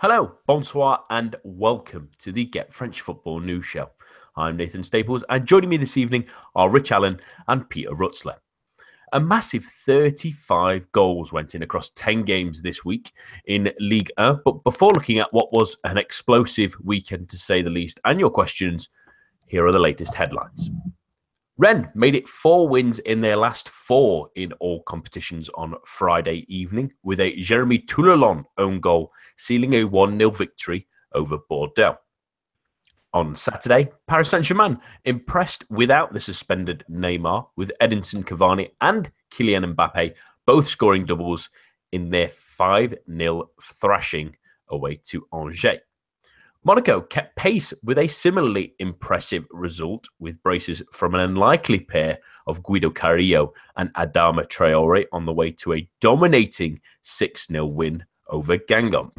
Hello, bonsoir, and welcome to the Get French Football News Show. I'm Nathan Staples, and joining me this evening are Rich Allen and Peter Rutzler. A massive 35 goals went in across 10 games this week in Ligue 1. But before looking at what was an explosive weekend to say the least, and your questions, here are the latest headlines. Rennes made it four wins in their last four in all competitions on Friday evening, with a Jeremy Toulalan own goal sealing a 1 0 victory over Bordeaux. On Saturday, Paris Saint Germain impressed without the suspended Neymar, with Edinson Cavani and Kylian Mbappe both scoring doubles in their 5 0 thrashing away to Angers. Monaco kept pace with a similarly impressive result with braces from an unlikely pair of Guido Carrillo and Adama Traore on the way to a dominating 6 0 win over Guingamp.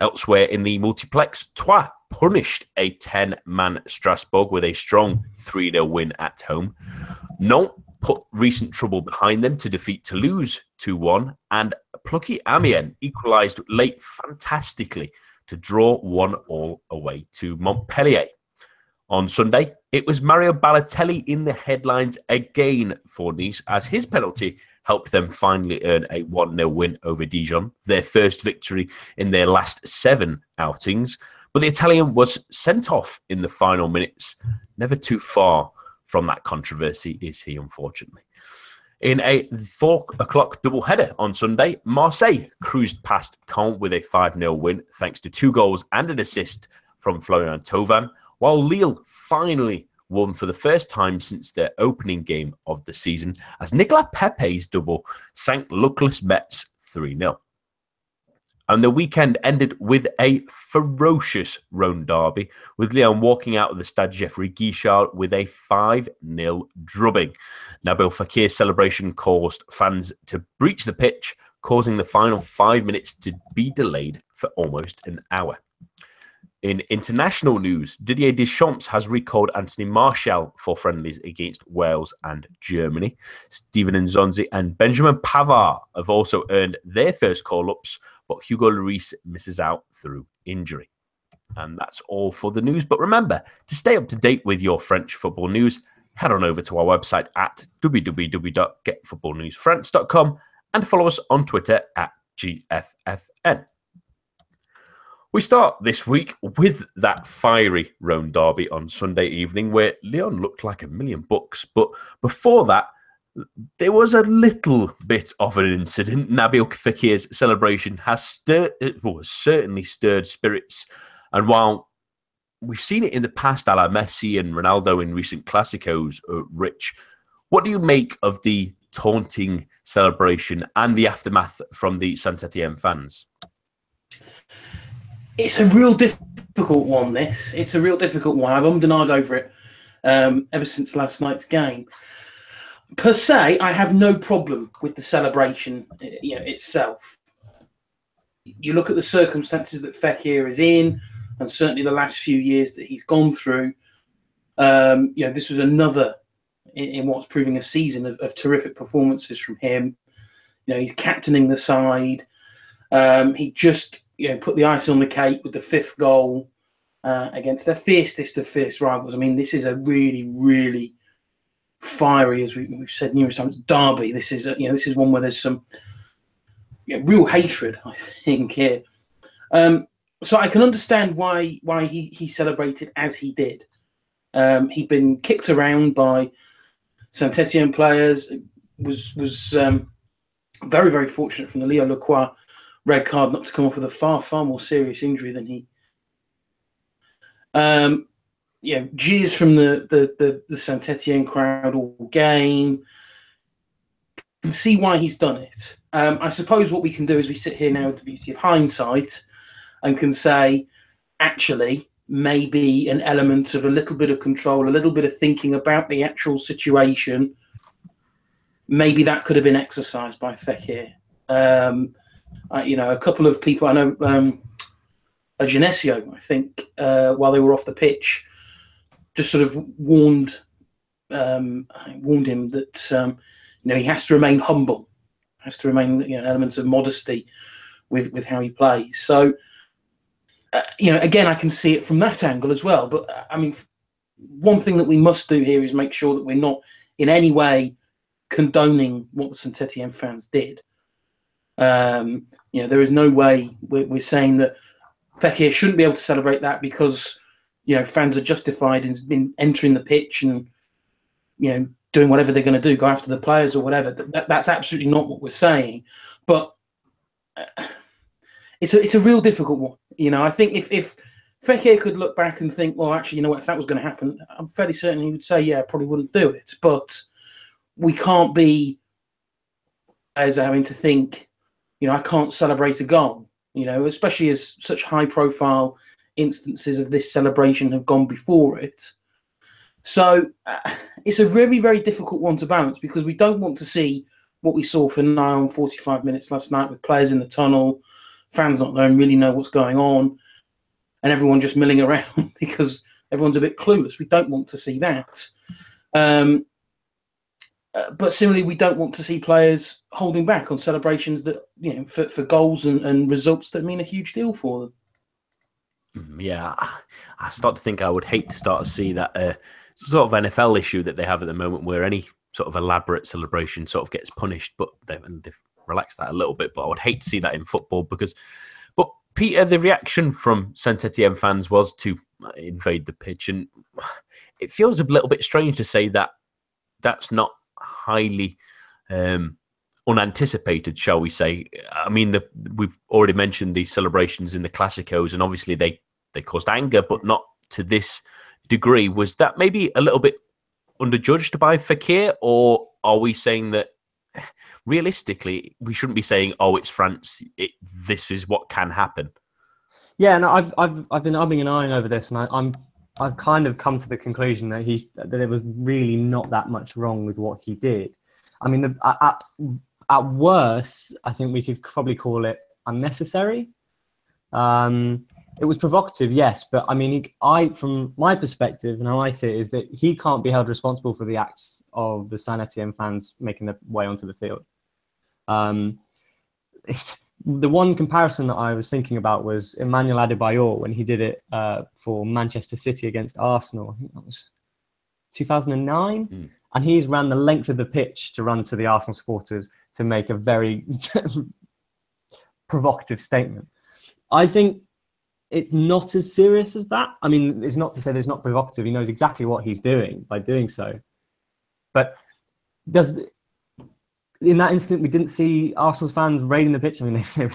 Elsewhere in the multiplex, Troyes punished a 10 man Strasbourg with a strong 3 0 win at home. Nantes put recent trouble behind them to defeat Toulouse 2 1, and plucky Amiens equalised late fantastically to draw one all away to Montpellier. On Sunday, it was Mario Balotelli in the headlines again for Nice as his penalty helped them finally earn a 1 0 win over Dijon, their first victory in their last seven outings. But the Italian was sent off in the final minutes, never too far from that controversy, is he, unfortunately. In a four o'clock doubleheader on Sunday, Marseille cruised past Caen with a 5 0 win thanks to two goals and an assist from Florian Thauvin, while Lille finally won for the first time since their opening game of the season as Nicolas Pepe's double sank luckless Metz 3 0. And the weekend ended with a ferocious Rhone derby, with Lyon walking out of the Stade Geoffroy Guichard with a 5 0 drubbing. Nabil Fekir's celebration caused fans to breach the pitch, causing the final five minutes to be delayed for almost an hour. In international news, Didier Deschamps has recalled Anthony Martial for friendlies against Wales and Germany. Steven Nzonzi and Benjamin Pavard have also earned their first call ups, but Hugo Lloris misses out through injury. And that's all for the news. But remember, to stay up to date with your French football news, head on over to our website at www.getfootballnewsfrance.com and follow us on Twitter at GFFN. We start this week with that fiery Rhone derby on Sunday evening where Lyon looked like a million bucks. But before that, there was a little bit of an incident. Nabil Fekir's celebration has stirred, well, certainly stirred spirits. And while we've seen it in the past, a la Messi and Ronaldo in recent Clásicos, uh, Rich, what do you make of the taunting celebration and the aftermath from the Saint Etienne fans? It's a real difficult one. This it's a real difficult one. I've ummed and over it um, ever since last night's game. Per se, I have no problem with the celebration, you know, itself. You look at the circumstances that Fekir is in, and certainly the last few years that he's gone through. Um, you know, this was another in, in what's proving a season of, of, terrific performances from him. You know, he's captaining the side. Um, he just you know, put the icing on the cake with the fifth goal uh, against their fiercest of fierce rivals. I mean, this is a really, really fiery, as we, have said numerous times, derby. This is, you know, this is one where there's some you know, real hatred, I think, here. Um, so I can understand why why he he celebrated as he did. Um, he'd been kicked around by Saint Etienne players. Was was um, very very fortunate from the Leo Lacroix red card not to come off with a far, far more serious injury than he. Um, yeah, jeers from the the the, the Saint Etienne crowd all game. can see why he's done it. Um, I suppose what we can do is we sit here now with the beauty of hindsight and can say, actually, maybe an element of a little bit of control, a little bit of thinking about the actual situation. Maybe that could have been exercised by Fekir. Um, you know, a couple of people I know, um, Genesio, I think, uh, while they were off the pitch, just sort of warned um, warned him that um, you know he has to remain humble, has to remain you know, an element of modesty with with how he plays. So uh, you know, again, I can see it from that angle as well. But I mean, one thing that we must do here is make sure that we're not in any way condoning what the Saint Etienne fans did. Um, you know, there is no way we're, we're saying that Fekir shouldn't be able to celebrate that because you know fans are justified in, in entering the pitch and you know doing whatever they're going to do, go after the players or whatever. That, that's absolutely not what we're saying. But uh, it's a it's a real difficult one. You know, I think if if Fekir could look back and think, well, actually, you know what, if that was going to happen, I'm fairly certain he would say, yeah, I probably wouldn't do it. But we can't be as having to think, you know, I can't celebrate a goal. You know, especially as such high profile instances of this celebration have gone before it. So uh, it's a very, very difficult one to balance because we don't want to see what we saw for nine on 45 minutes last night with players in the tunnel, fans not knowing really know what's going on, and everyone just milling around because everyone's a bit clueless. We don't want to see that. Um, uh, but similarly, we don't want to see players holding back on celebrations that you know for, for goals and, and results that mean a huge deal for them. Mm, yeah, I start to think I would hate to start to see that uh, sort of NFL issue that they have at the moment, where any sort of elaborate celebration sort of gets punished. But they've, they've relaxed that a little bit. But I would hate to see that in football because. But Peter, the reaction from Saint Etienne fans was to invade the pitch, and it feels a little bit strange to say that that's not highly um, unanticipated, shall we say? I mean, the, we've already mentioned the celebrations in the Classicos, and obviously they they caused anger, but not to this degree. Was that maybe a little bit underjudged by Fekir, or are we saying that realistically we shouldn't be saying, "Oh, it's France. It, this is what can happen." Yeah, no, I've I've I've been umming and ahhing over this, and I, I'm I've kind of come to the conclusion that he that there was really not that much wrong with what he did. I mean, the, at at worst, I think we could probably call it unnecessary. Um, it was provocative, yes, but I mean, I, from my perspective and how I see it, is that he can't be held responsible for the acts of the Saint Etienne fans making their way onto the field. Um, the one comparison that I was thinking about was Emmanuel Adebayor when he did it uh, for Manchester City against Arsenal. I think that was 2009. Mm. And he's ran the length of the pitch to run to the Arsenal supporters to make a very provocative statement. I think it's not as serious as that. I mean, it's not to say that it's not provocative. He knows exactly what he's doing by doing so. But does in that instant we didn't see Arsenal fans raiding the pitch. I mean, they,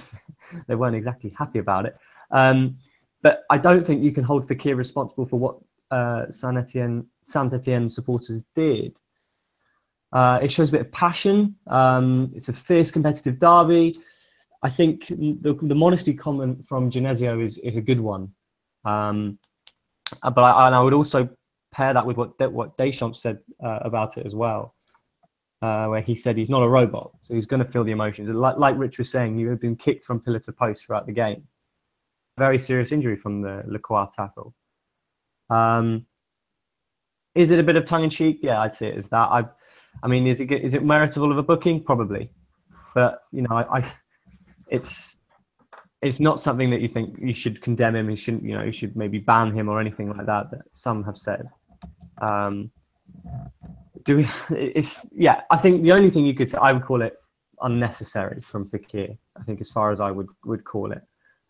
they weren't exactly happy about it. Um, but I don't think you can hold Fekir responsible for what uh, Saint Etienne supporters did. Uh, it shows a bit of passion. Um, it's a fierce competitive derby. I think the, the modesty comment from Genesio is, is a good one. Um, uh, but I, and I would also pair that with what what Deschamps said uh, about it as well, uh, where he said he's not a robot, so he's going to feel the emotions. Like, like Rich was saying, you have been kicked from pillar to post throughout the game. Very serious injury from the Lacroix tackle. Um, is it a bit of tongue in cheek? Yeah, I'd say it as that. I, I mean, is it is it meritable of a booking? Probably, but you know, I, I it's it's not something that you think you should condemn him. You shouldn't, you know, you should maybe ban him or anything like that. That some have said. Um, do we? It's yeah. I think the only thing you could say, I would call it unnecessary from Fekir. I think as far as I would would call it.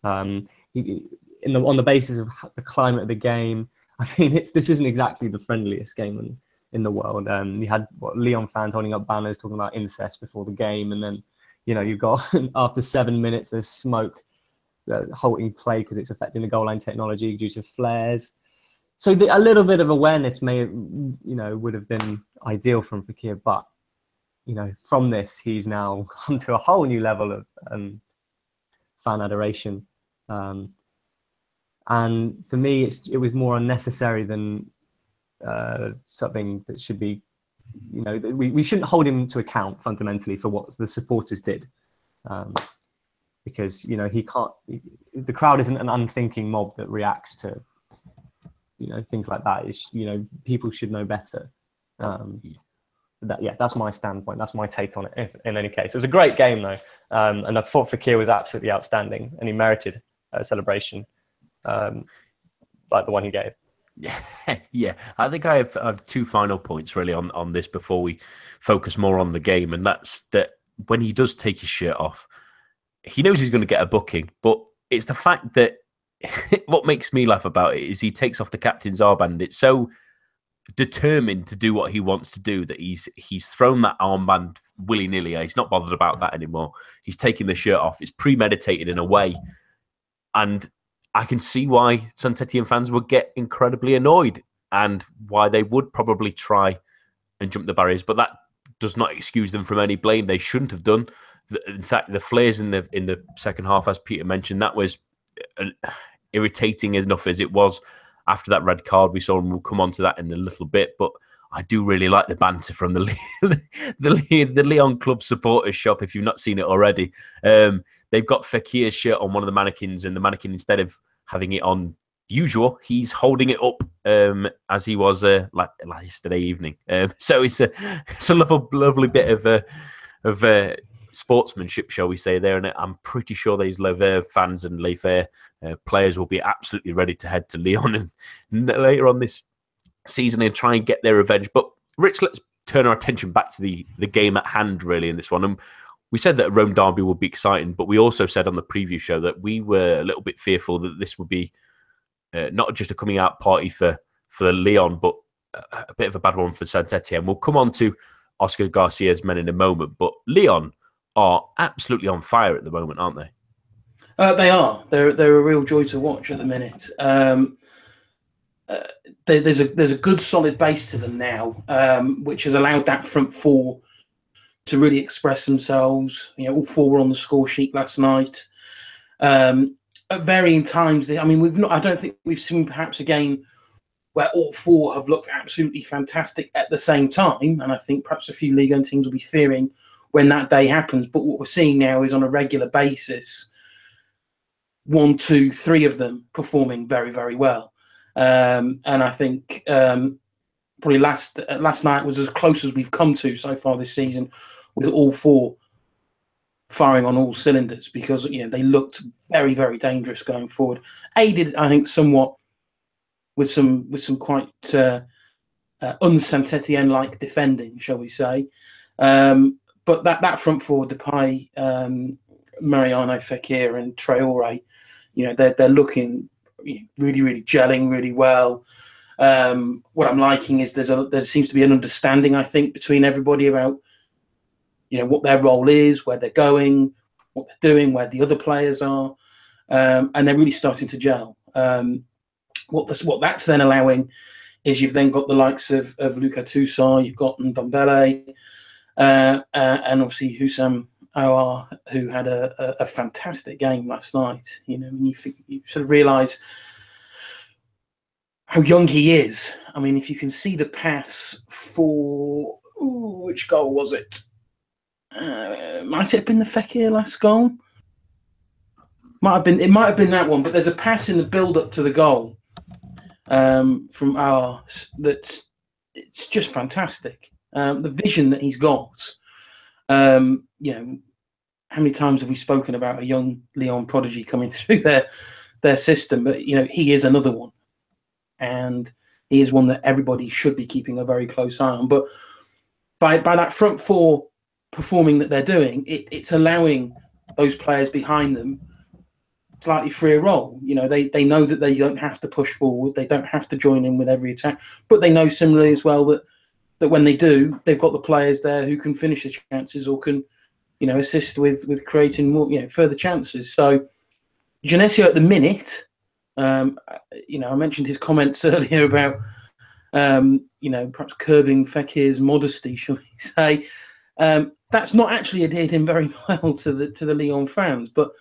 Um, in the on the basis of the climate of the game. I mean, it's this isn't exactly the friendliest game in, the world. Um, you had what Lyon fans holding up banners talking about incest before the game, and then you know, you've got after seven minutes, there's smoke uh, halting play because it's affecting the goal line technology due to flares. So the, a little bit of awareness may, you know, would have been ideal from Fekir, but you know, from this, he's now gone to a whole new level of um, fan adoration. Um, and for me, it was more unnecessary than uh, something that should be you know, we, we shouldn't hold him to account fundamentally for what the supporters did. Um, because, you know, he can't, the crowd isn't an unthinking mob that reacts to, you know, things like that. It's, you know, people should know better. Um, that, yeah, that's my standpoint. That's my take on it. In any case, it was a great game though, um, and I thought Fekir was absolutely outstanding, and he merited a celebration. um, like the one he gave. Yeah, yeah. I think I have, I have two final points really on, on this before we focus more on the game, and that's that when he does take his shirt off, he knows he's going to get a booking, but it's the fact that what makes me laugh about it is he takes off the captain's armband. It's so determined to do what he wants to do that he's he's thrown that armband willy nilly. He's not bothered about that anymore. He's taking the shirt off. It's premeditated in a way, and I can see why Saint Etienne fans would get incredibly annoyed and why they would probably try and jump the barriers. But that does not excuse them from any blame. They shouldn't have done. In fact, the flares in the in the second half, as Peter mentioned, that was uh, irritating enough as it was after that red card we saw, and we'll come on to that in a little bit. But I do really like the banter from the the, the Lyon Club supporters shop. If you've not seen it already, um, they've got Fekir's shirt on one of the mannequins, and the mannequin instead of having it on usual, he's holding it up um, as he was uh, like, yesterday evening. Um, so it's a it's a lovely, lovely bit of uh, of uh, sportsmanship, shall we say there. And I'm pretty sure these Les Verts fans and Les Verts uh, players will be absolutely ready to head to Lyon and later on this season and try and get their revenge. But Rich, let's turn our attention back to the the game at hand, really, in this one. And we said that Rhone Derby would be exciting, but we also said on the preview show that we were a little bit fearful that this would be uh, not just a coming out party for for Lyon, but a, bit of a bad one for Saint Etienne. We'll come on to Oscar Garcia's men in a moment, but Lyon are absolutely on fire at the moment, aren't they? Uh, they are. They're they're a real joy to watch at the minute. Um, uh, there, there's a there's a good solid base to them now, um, which has allowed that front four to really express themselves. You know, all four were on the score sheet last night. Um, at varying times, I mean, we've not. I don't think we've seen perhaps a game where all four have looked absolutely fantastic at the same time. And I think perhaps a few league and teams will be fearing when that day happens. But what we're seeing now is on a regular basis, one, two, three of them performing very, very well. Um, and I think um, probably last last night was as close as we've come to so far this season with all four firing on all cylinders because you know they looked very very dangerous going forward. Aided i think somewhat with some with some quite uh, uh, like defending shall we say. Um, but that that front four Depay um, Mariano Fekir and Traore you know they're, they're looking really really gelling really well. Um, what i'm liking is there's a there seems to be an understanding i think between everybody about you know what their role is, where they're going, what they're doing, where the other players are, um, and they're really starting to gel. Um, what this, what that's then allowing is you've then got the likes of, of Lucas Tousart, you've got Ndombele, uh, uh, and obviously Houssem Aouar, who had a, a, a, fantastic game last night. You know, you, you sort of realise how young he is. I mean, if you can see the pass for ooh, which goal was it? Uh, might it have been the Fekir last goal? Might have been. It might have been that one. But there's a pass in the build-up to the goal um, from Aouar that's it's just fantastic. Um, the vision that he's got. Um, you know, how many times have we spoken about a young Lyon prodigy coming through their their system? But you know, he is another one, and he is one that everybody should be keeping a very close eye on. But by by that front four performing that they're doing, it, it's allowing those players behind them slightly freer role. You know, they they know that they don't have to push forward, they don't have to join in with every attack, but they know similarly as well that that when they do, they've got the players there who can finish the chances or can, you know, assist with with creating more, you know, further chances. So Genesio at the minute, um, you know, I mentioned his comments earlier about, um, you know, perhaps curbing Fekir's modesty, shall we say. Um, that's not actually adhered him very well to the to the Lyon fans. But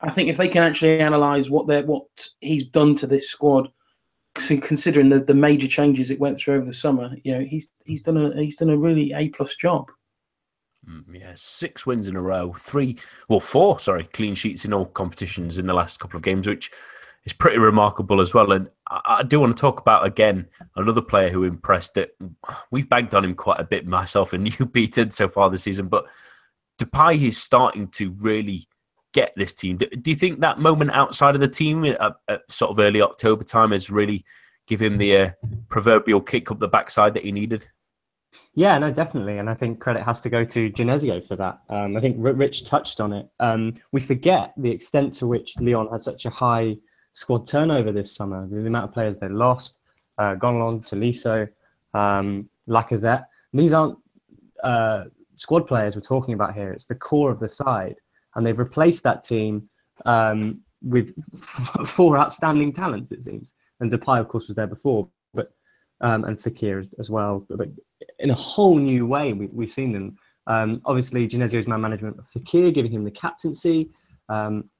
I think if they can actually analyse what they what he's done to this squad, considering the, the major changes it went through over the summer, you know, he's he's done a he's done a really a plus job. Mm, yeah, six wins in a row, three, well, four, sorry, clean sheets in all competitions in the last couple of games, which is pretty remarkable as well. And I, do want to talk about again another player who impressed that we've bagged on him quite a bit, myself and you, Peter, so far this season. But Depay is starting to really get this team. Do, do you think that moment outside of the team at, at, sort of early October time has really given him the uh, proverbial kick up the backside that he needed? Yeah, no, definitely, and I think credit has to go to Genesio for that. Um, I think Rich touched on it. Um, we forget the extent to which Lyon had such a high squad turnover this summer. The amount of players they lost, uh, Gonalons, Tolisso, um, Lacazette. These aren't uh, squad players we're talking about here. It's the core of the side, and they've replaced that team um, with four outstanding talents. It seems, and Depay, of course, was there before, but um, and Fekir as, well. But, in a whole new way, we, have seen them. Um, obviously, Genesio's man management of Fekir, giving him the captaincy, um,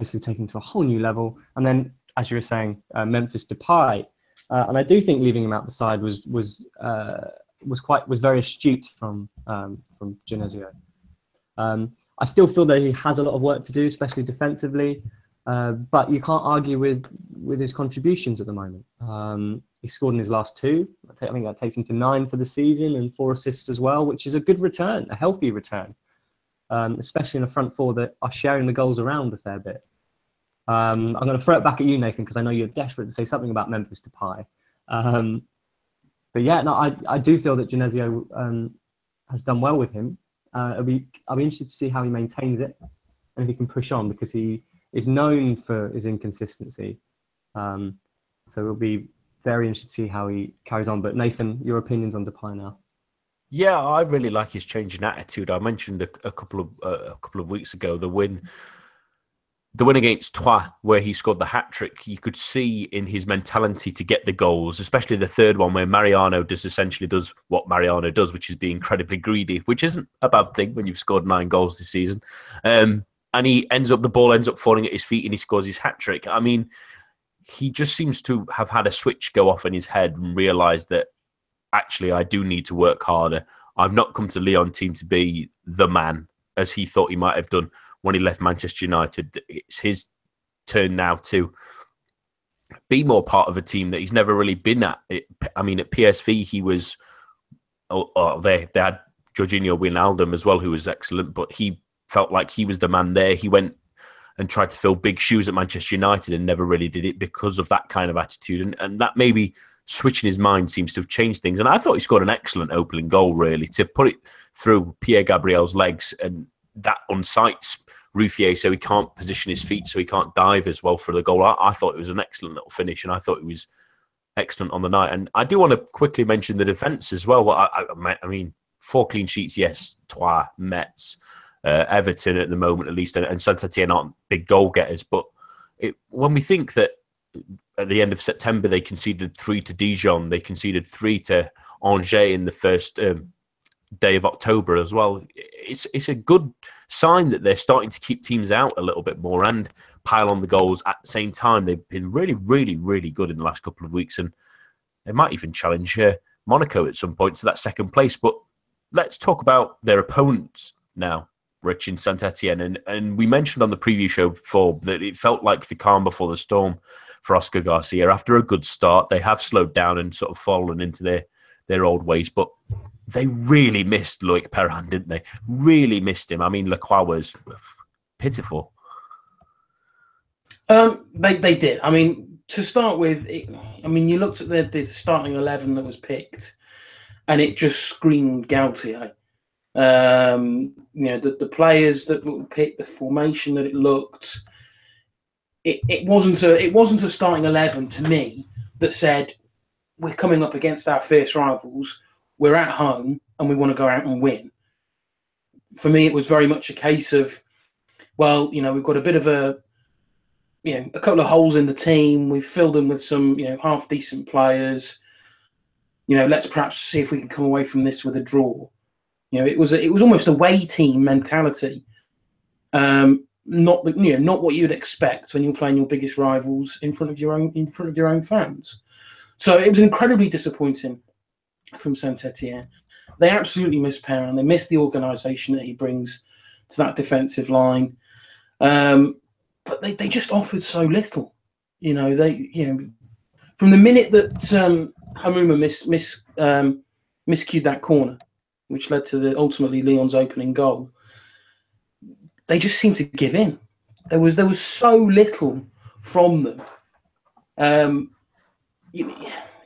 obviously taking to a whole new level. And then, as you were saying, uh, Memphis Depay, uh, and I do think leaving him out the side was was uh, was quite was very astute from um, from Genesio. Um, I still feel that he has a lot of work to do, especially defensively. Uh, but you can't argue with with his contributions at the moment. Um, he scored in his last two. I think that takes him to nine for the season and four assists as well, which is a good return, a healthy return, um, especially in a front four that are sharing the goals around a fair bit. Um, I'm going to throw it back at you, Nathan, because I know you're desperate to say something about Memphis Depay. Um, but yeah, no, I, I do feel that Genesio um, has done well with him. Uh, I'll be I'll be interested to see how he maintains it and if he can push on because he is known for his inconsistency. Um, so it'll be very interesting to see how he carries on. But Nathan, your opinions on Depay now? Yeah, I really like his change in attitude. I mentioned a, a couple of uh, a couple of weeks ago the win the win against Troyes, where he scored the hat trick, you could see in his mentality to get the goals, especially the third one, where Mariano does essentially does what Mariano does, which is be incredibly greedy, which isn't a bad thing when you've scored nine goals this season. Um, and he ends up the ball ends up falling at his feet, and he scores his hat trick. I mean, he just seems to have had a switch go off in his head and realised that actually I do need to work harder. I've not come to Lyon team to be the man as he thought he might have done when he left Manchester United. It's his turn now to be more part of a team that he's never really been at. I mean, at PSV, he was. Oh, oh, they they had Georginio Wijnaldum as well, who was excellent, but he felt like he was the man there. He went and tried to fill big shoes at Manchester United and never really did it because of that kind of attitude. And, and that maybe switching his mind seems to have changed things. And I thought he scored an excellent opening goal, really, to put it through Pierre Gabriel's legs and that unsights Ruffier, so he can't position his feet, so he can't dive as well for the goal. I, I, thought it was an excellent little finish, and I thought it was excellent on the night. And I do want to quickly mention the defence as well. I, I, I, mean, four clean sheets, yes, Troyes, Metz, uh, Everton at the moment at least, and, and Saint Etienne aren't big goal getters. But it, when we think that at the end of September they conceded three to Dijon, they conceded three to Angers in the first um, day of October as well. It's it's a good sign that they're starting to keep teams out a little bit more and pile on the goals at the same time. They've been really, really, really good in the last couple of weeks, and they might even challenge uh, Monaco at some point to that second place. But let's talk about their opponents now. Rich in Saint Etienne, and and we mentioned on the preview show before that it felt like the calm before the storm for Oscar Garcia. After a good start, they have slowed down and sort of fallen into their their old ways, but they really missed Loic Perrin, didn't they? Really missed him. I mean, Lacroix was pitiful. Um, they they did. I mean, to start with, it, I mean, you looked at the, the starting eleven that was picked, and it just screamed Galtier. Um, you know, the, the players that were picked, the formation that it looked. It, it wasn't a it wasn't a starting eleven to me that said we're coming up against our fierce rivals we're at home and we want to go out and win. For me, it was very much a case of, well, you know, we've got a bit of a, you know, a couple of holes in the team. We've filled them with some, you know, half decent players. You know, let's perhaps see if we can come away from this with a draw. You know, it was a, it was almost a away team mentality. Um, not the, you know, not what you'd expect when you're playing your biggest rivals in front of your own in front of your own fans. So it was incredibly disappointing from Saint Etienne. They absolutely miss Perrin. They miss the organisation that he brings to that defensive line. Um, but they, they just offered so little. You know, they you know from the minute that um, Hamouma miss miss um, miscued that corner, which led to the ultimately Lyon's opening goal. they just seemed to give in. There was there was so little from them. Um, you,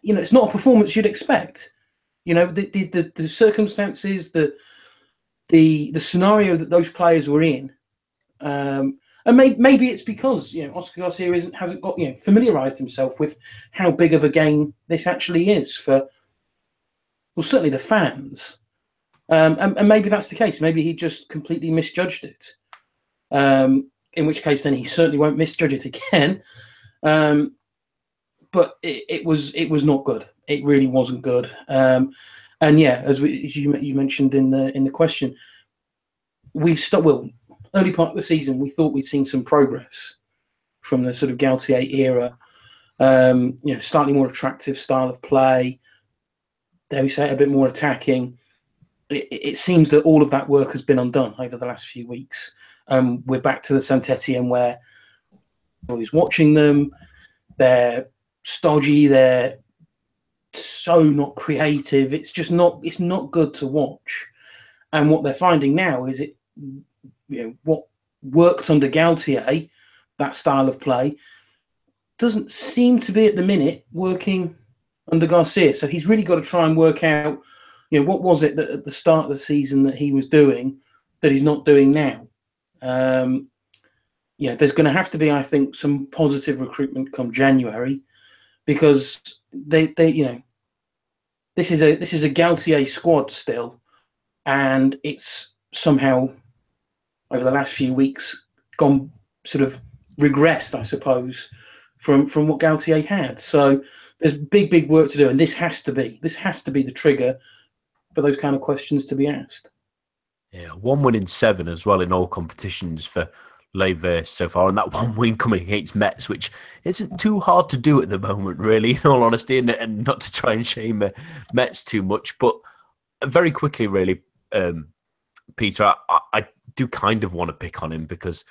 you know, it's not a performance you'd expect. You know, the the, the, the circumstances, the the the scenario that those players were in, um, and maybe maybe it's because you know Oscar Garcia isn't hasn't got you know familiarized himself with how big of a game this actually is for well certainly the fans, um, and, and maybe that's the case. Maybe he just completely misjudged it. Um, in which case, then he certainly won't misjudge it again. Um, but it, it, was it was not good. It really wasn't good. Um, and yeah, as, we, as you you mentioned in the in the question, we stopped. Well, early part of the season, we thought we'd seen some progress from the sort of Galtier era. Um, you know, slightly more attractive style of play. Dare we say, a bit more attacking. It, it, seems that all of that work has been undone over the last few weeks. Um, we're back to the Saint Etienne where everybody's watching them. They're stodgy. They're so not creative. It's just not. It's not good to watch. And what they're finding now is it you know what worked under Galtier, that style of play, doesn't seem to be at the minute working under Garcia. So he's really got to try and work out, you know, what was it that at the start of the season that he was doing that he's not doing now. Um, you know, there's going to have to be, I think, some positive recruitment come January, because they, they, you know, this is a this is a Galtier squad still, and it's somehow over the last few weeks gone sort of regressed, I suppose, from from what Galtier had. So there's big, big work to do, and this has to be this has to be the trigger for those kind of questions to be asked. Yeah, one win in seven as well in all competitions for Les Verts so far, and that one win coming against Metz, which isn't too hard to do at the moment, really, in all honesty, and, and not to try and shame uh, Metz too much, but very quickly, really, um, Peter, I, I, do kind of want to pick on him because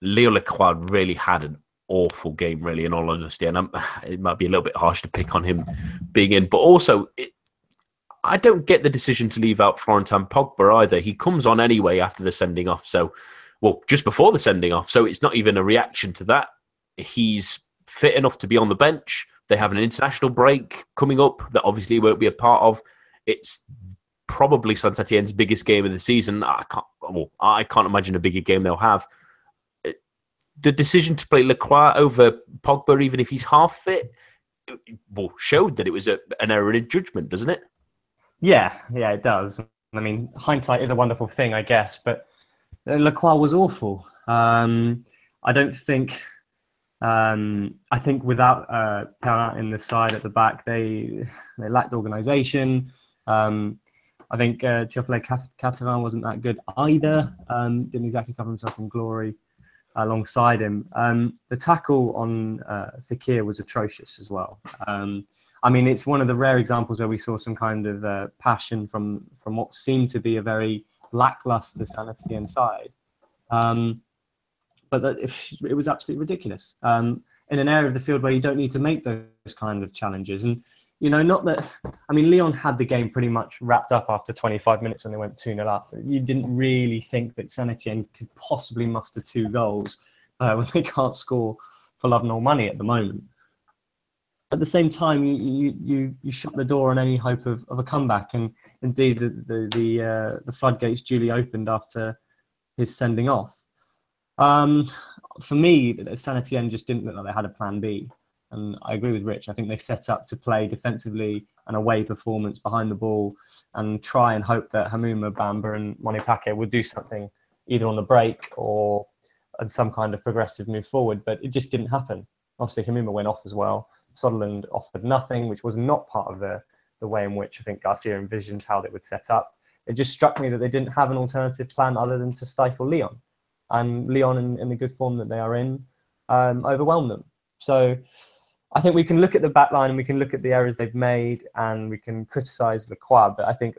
Leo Lacroix really had an awful game, really, in all honesty. And I'm, it might be a little bit harsh to pick on him being in, but also, it, I don't get the decision to leave out Florentin Pogba either. He comes on anyway after the sending off. So, well, just before the sending off. So it's not even a reaction to that. He's fit enough to be on the bench. They have an international break coming up that obviously won't be a part of. It's probably Saint Etienne's biggest game of the season. I can't, well, I can't imagine a bigger game they'll have. Uh, the decision to play Lacroix over Pogba, even if he's half fit, well, showed that it was a, an error in judgment, doesn't it? Yeah, yeah, it does. I mean, hindsight is a wonderful thing, I guess, but Lacroix was awful. Um, I don't think. Um, I think without uh, Perrin in the side at the back, they they lacked organisation. Um, I think uh, Théophile Catherine wasn't that good either. Um, didn't exactly cover himself in glory alongside him. Um, the tackle on uh, Fekir was atrocious as well. Um, I mean, it's one of the rare examples where we saw some kind of uh, passion from from what seemed to be a very lackluster Saint Etienne side. Um, but that, if, it was absolutely ridiculous um, in an area of the field where you don't need to make those kind of challenges. And you know, not that, I mean, Lyon had the game pretty much wrapped up after 25 minutes when they went 2 0 up. You didn't really think that Etienne could possibly muster two goals uh, when they can't score for love nor money at the moment. At the same time, you, you, you shut the door on any hope of, of a comeback. And indeed, the, the, the, uh, the floodgates duly opened after his sending off. Um, for me, Saint Etienne just didn't look like they had a plan B. And I agree with Rich. I think they set up to play defensively and away performance behind the ball and try and hope that Hamouma, Bamba, and Monnet-Paquet would do something either on the break or in some kind of progressive move forward. But it just didn't happen. Obviously, Hamouma went off as well. Sutherland offered nothing, which was not part of the, the way in which I think Garcia envisioned how they would set up. It just struck me that they didn't have an alternative plan other than to stifle Lyon. And Lyon, in, in the good form that they are in, um, overwhelmed them. So I think we can look at the back line and we can look at the errors they've made and we can criticise the quad, but I think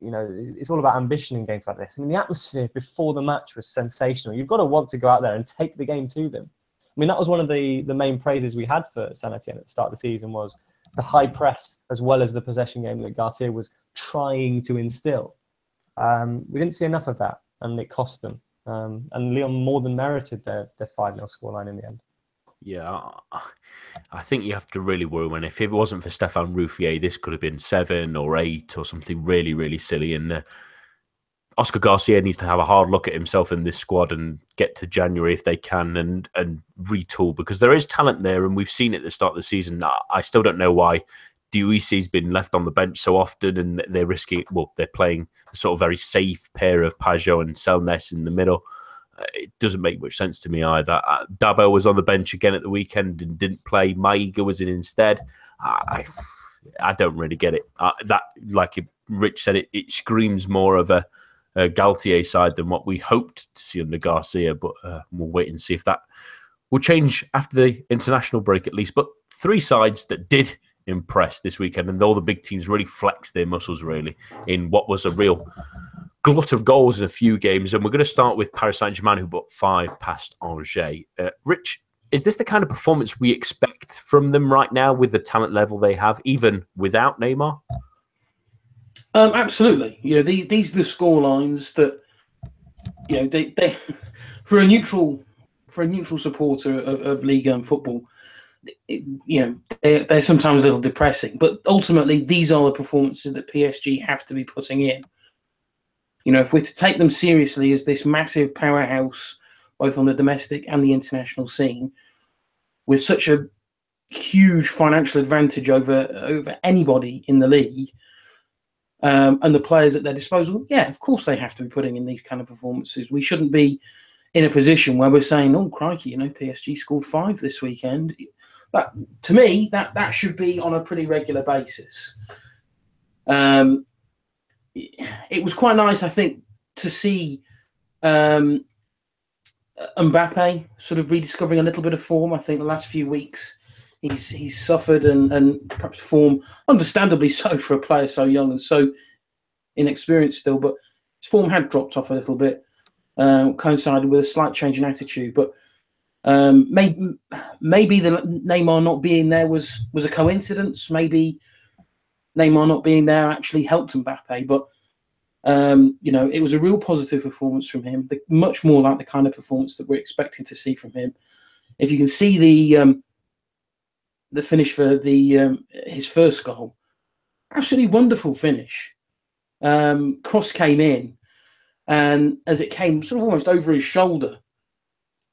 you know it's all about ambition in games like this. I mean, the atmosphere before the match was sensational. You've got to want to go out there and take the game to them. I mean, that was one of the the main praises we had for Saint Etienne at the start of the season was the high press as well as the possession game that Garcia was trying to instill. Um, we didn't see enough of that, and it cost them. Um, and Lyon more than merited their five 0 scoreline in the end. Yeah, I think you have to really worry when if it wasn't for Stephane Ruffier, this could have been seven or eight or something really, really silly. And uh, Oscar Garcia needs to have a hard look at himself in this squad and get to January if they can and and retool because there is talent there and we've seen it at the start of the season. I still don't know why Diousse's been left on the bench so often and they're risking well they're playing the sort of very safe pair of Pajot and Selnaes in the middle. Uh, it doesn't make much sense to me either. Uh, Dabo was on the bench again at the weekend and didn't play. Maiga was in instead. I I don't really get it. Uh, that like Rich said, it, it screams more of a uh, Galtier side than what we hoped to see under Garcia. But uh, we'll wait and see if that will change after the international break at least. But three sides that did impress this weekend, and all the big teams really flexed their muscles really in what was a real glut of goals in a few games. And we're going to start with Paris Saint Germain, who put five past Angers. Uh, Rich, is this the kind of performance we expect from them right now with the talent level they have, even without Neymar? Um, absolutely. You know, these these are the score lines that you know they they for a neutral for a neutral supporter of, of Liga and football, it, you know they're, they're sometimes a little depressing. But ultimately, these are the performances that PSG have to be putting in. You know, if we're to take them seriously as this massive powerhouse, both on the domestic and the international scene, with such a huge financial advantage over over anybody in the league um, and the players at their disposal, yeah, of course they have to be putting in these kind of performances. We shouldn't be in a position where we're saying, "Oh, crikey, you know, PSG scored five this weekend." That to me, that that should be on a pretty regular basis. Um, it was quite nice, I think, to see um, Mbappe sort of rediscovering a little bit of form. I think the last few weeks he's he's suffered and and perhaps form, understandably so for a player so young and so inexperienced still, but his form had dropped off a little bit, um, coincided with a slight change in attitude. But um, maybe maybe the Neymar not being there was was a coincidence. Maybe Neymar not being there actually helped Mbappe, but. Um, you know, it was a real positive performance from him. The, much more like the kind of performance that we're expecting to see from him. If you can see the um, the finish for the um, his first goal. Absolutely wonderful finish. Um, cross came in, and as it came sort of almost over his shoulder,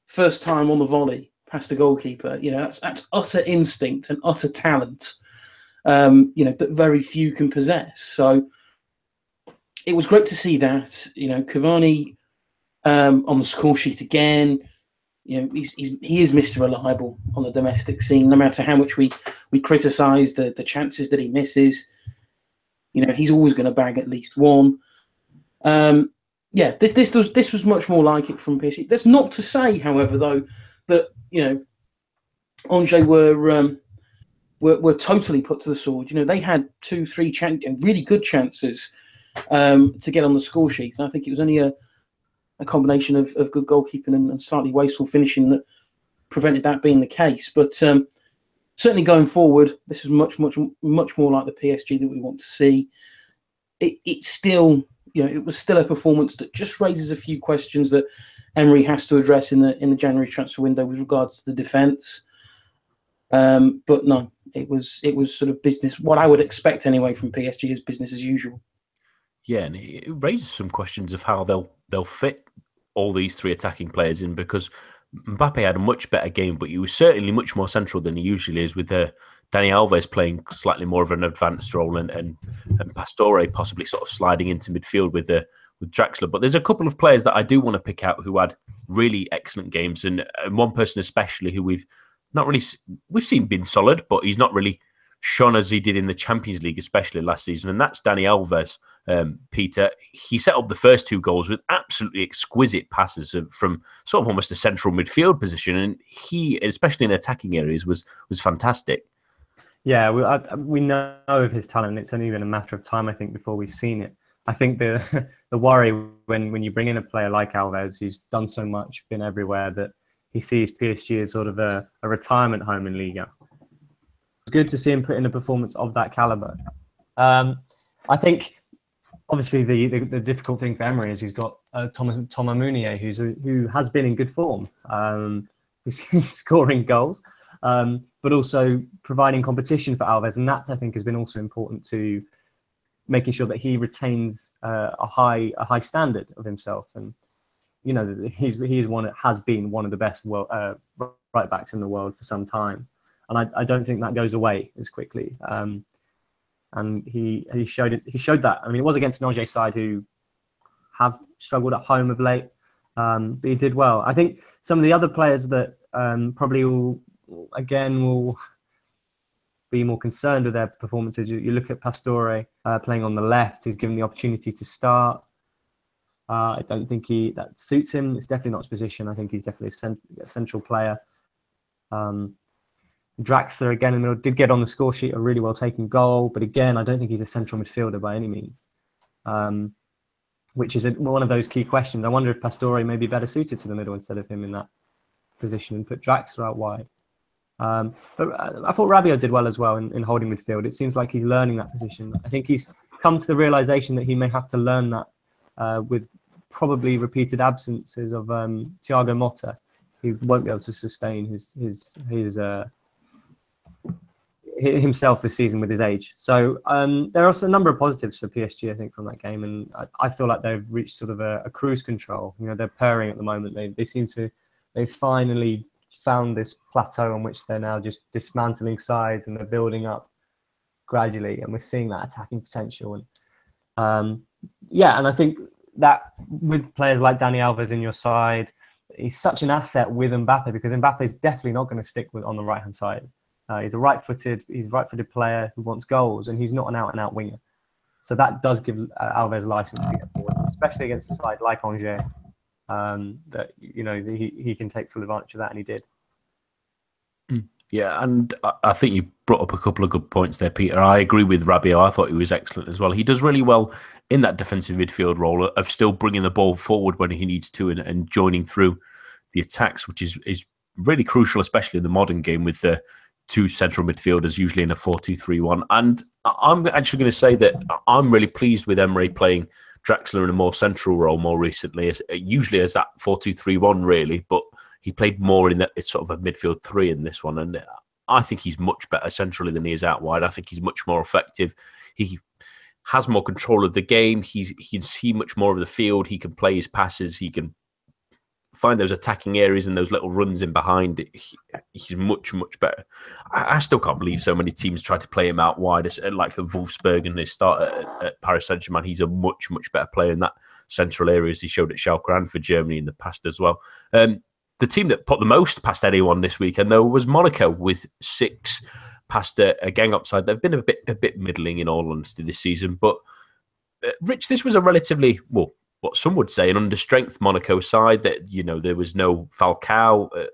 first time on the volley past the goalkeeper. You know that's that's utter instinct and utter talent. Um, you know that very few can possess. So it was great to see that. You know Cavani um, on the score sheet again you know, he's, he's, he is Mr. Reliable on the domestic scene. No matter how much we we criticise the the chances that he misses, you know, he's always going to bag at least one. Um, yeah, this this was this was much more like it from PSG. That's not to say, however, though, that you know, Angers were um, were were totally put to the sword. You know, they had two, three chan- really good chances um, to get on the score sheet, and I think it was only a a combination of, of good goalkeeping and, and slightly wasteful finishing that prevented that being the case. But um, certainly going forward, this is much, much, much more like the PSG that we want to see. It, it's still, you know, it was still a performance that just raises a few questions that Emery has to address in the in the January transfer window with regards to the defence. Um, but no, it was it was sort of business. What I would expect anyway from PSG is business as usual. Yeah, and it raises some questions of how they'll they'll fit all these three attacking players in because Mbappe had a much better game, but he was certainly much more central than he usually is with the uh, Dani Alves playing slightly more of an advanced role and, and, and Pastore possibly sort of sliding into midfield with the uh, with Draxler. But there's a couple of players that I do want to pick out who had really excellent games, and, and one person especially who we've not really we've seen been solid, but he's not really shone as he did in the Champions League, especially last season, and that's Dani Alves um, Peter. He set up the first two goals with absolutely exquisite passes from sort of almost a central midfield position, and he, especially in attacking areas, was was fantastic. Yeah, we, I, we know of his talent. It's only been a matter of time, I think, before we've seen it. I think the the worry when when you bring in a player like Alves, who's done so much, been everywhere, that he sees PSG as sort of a, a retirement home in Liga. It's good to see him put in a performance of that caliber. Um, I think obviously the, the, the, difficult thing for Emery is he's got uh, Thomas Thomas Meunier, who's a, who has been in good form, um, who's scoring goals, um, but also providing competition for Alves, and that I think has been also important to making sure that he retains uh, a high a high standard of himself. And you know he's he's one that has been one of the best world, uh, right backs in the world for some time, and I, I don't think that goes away as quickly. Um, and he he showed it. He showed that. I mean, it was against Angers side who have struggled at home of late, um, but he did well. I think some of the other players that um, probably will again will be more concerned with their performances. You, you look at Pastore uh, playing on the left; he's given the opportunity to start. Uh, I don't think he that suits him. It's definitely not his position. I think he's definitely a, cent- a central player. Um, Draxler again in the middle did get on the score sheet a really well taken goal, but again, I don't think he's a central midfielder by any means, um, which is a, one of those key questions. I wonder if Pastore may be better suited to the middle instead of him in that position and put Draxler out wide. Um, but uh, I thought Rabiot did well as well in, in, holding midfield. It seems like he's learning that position. I think he's come to the realization that he may have to learn that uh, with probably repeated absences of um, Thiago Motta. He won't be able to sustain his his his uh, himself this season with his age. So um, there are a number of positives for PSG, I think, from that game, and I, I feel like they've reached sort of a, a, cruise control. You know, they're purring at the moment. They they seem to they finally found this plateau on which they're now just dismantling sides and they're building up gradually, and we're seeing that attacking potential. And um, yeah, and I think that with players like Dani Alves in your side, he's such an asset with Mbappe because Mbappe is definitely not going to stick with on the right hand side. Uh, he's a right-footed, he's a right-footed player who wants goals, and he's not an out-and-out winger. So that does give uh, Alves license to get forward, especially against a side like Angers. Um, that you know he, he can take full advantage of that, and he did. Hmm. Yeah, and I think you brought up a couple of good points there, Peter. I agree with Rabiot. I thought he was excellent as well. He does really well in that defensive midfield role of still bringing the ball forward when he needs to and, and joining through the attacks, which is is really crucial, especially in the modern game with the two central midfielders, usually in a 4 2 3 1. And I'm actually going to say that I'm really pleased with Emery playing Draxler in a more central role more recently, as, uh, usually as that 4 2 3 1, really. But he played more in that it's sort of a midfield three in this one. And uh, I think he's much better centrally than he is out wide. I think he's much more effective. He has more control of the game. He's he can see much more of the field. He can play his passes. He can find those attacking areas and those little runs in behind. He, he's much much better. I, I, still can't believe so many teams try to play him out wide, like the Wolfsburg and they start at, at Paris Saint Germain. He's a much much better player in that central area as he showed at Schalke and for Germany in the past as well. Um, the team that put the most past anyone this weekend though was Monaco with six past a, a Guingamp side. They've been a bit a bit middling in all honesty this season, but uh, Rich, this was a relatively well, what some would say an understrength Monaco side. That you know there was no Falcao. Uh,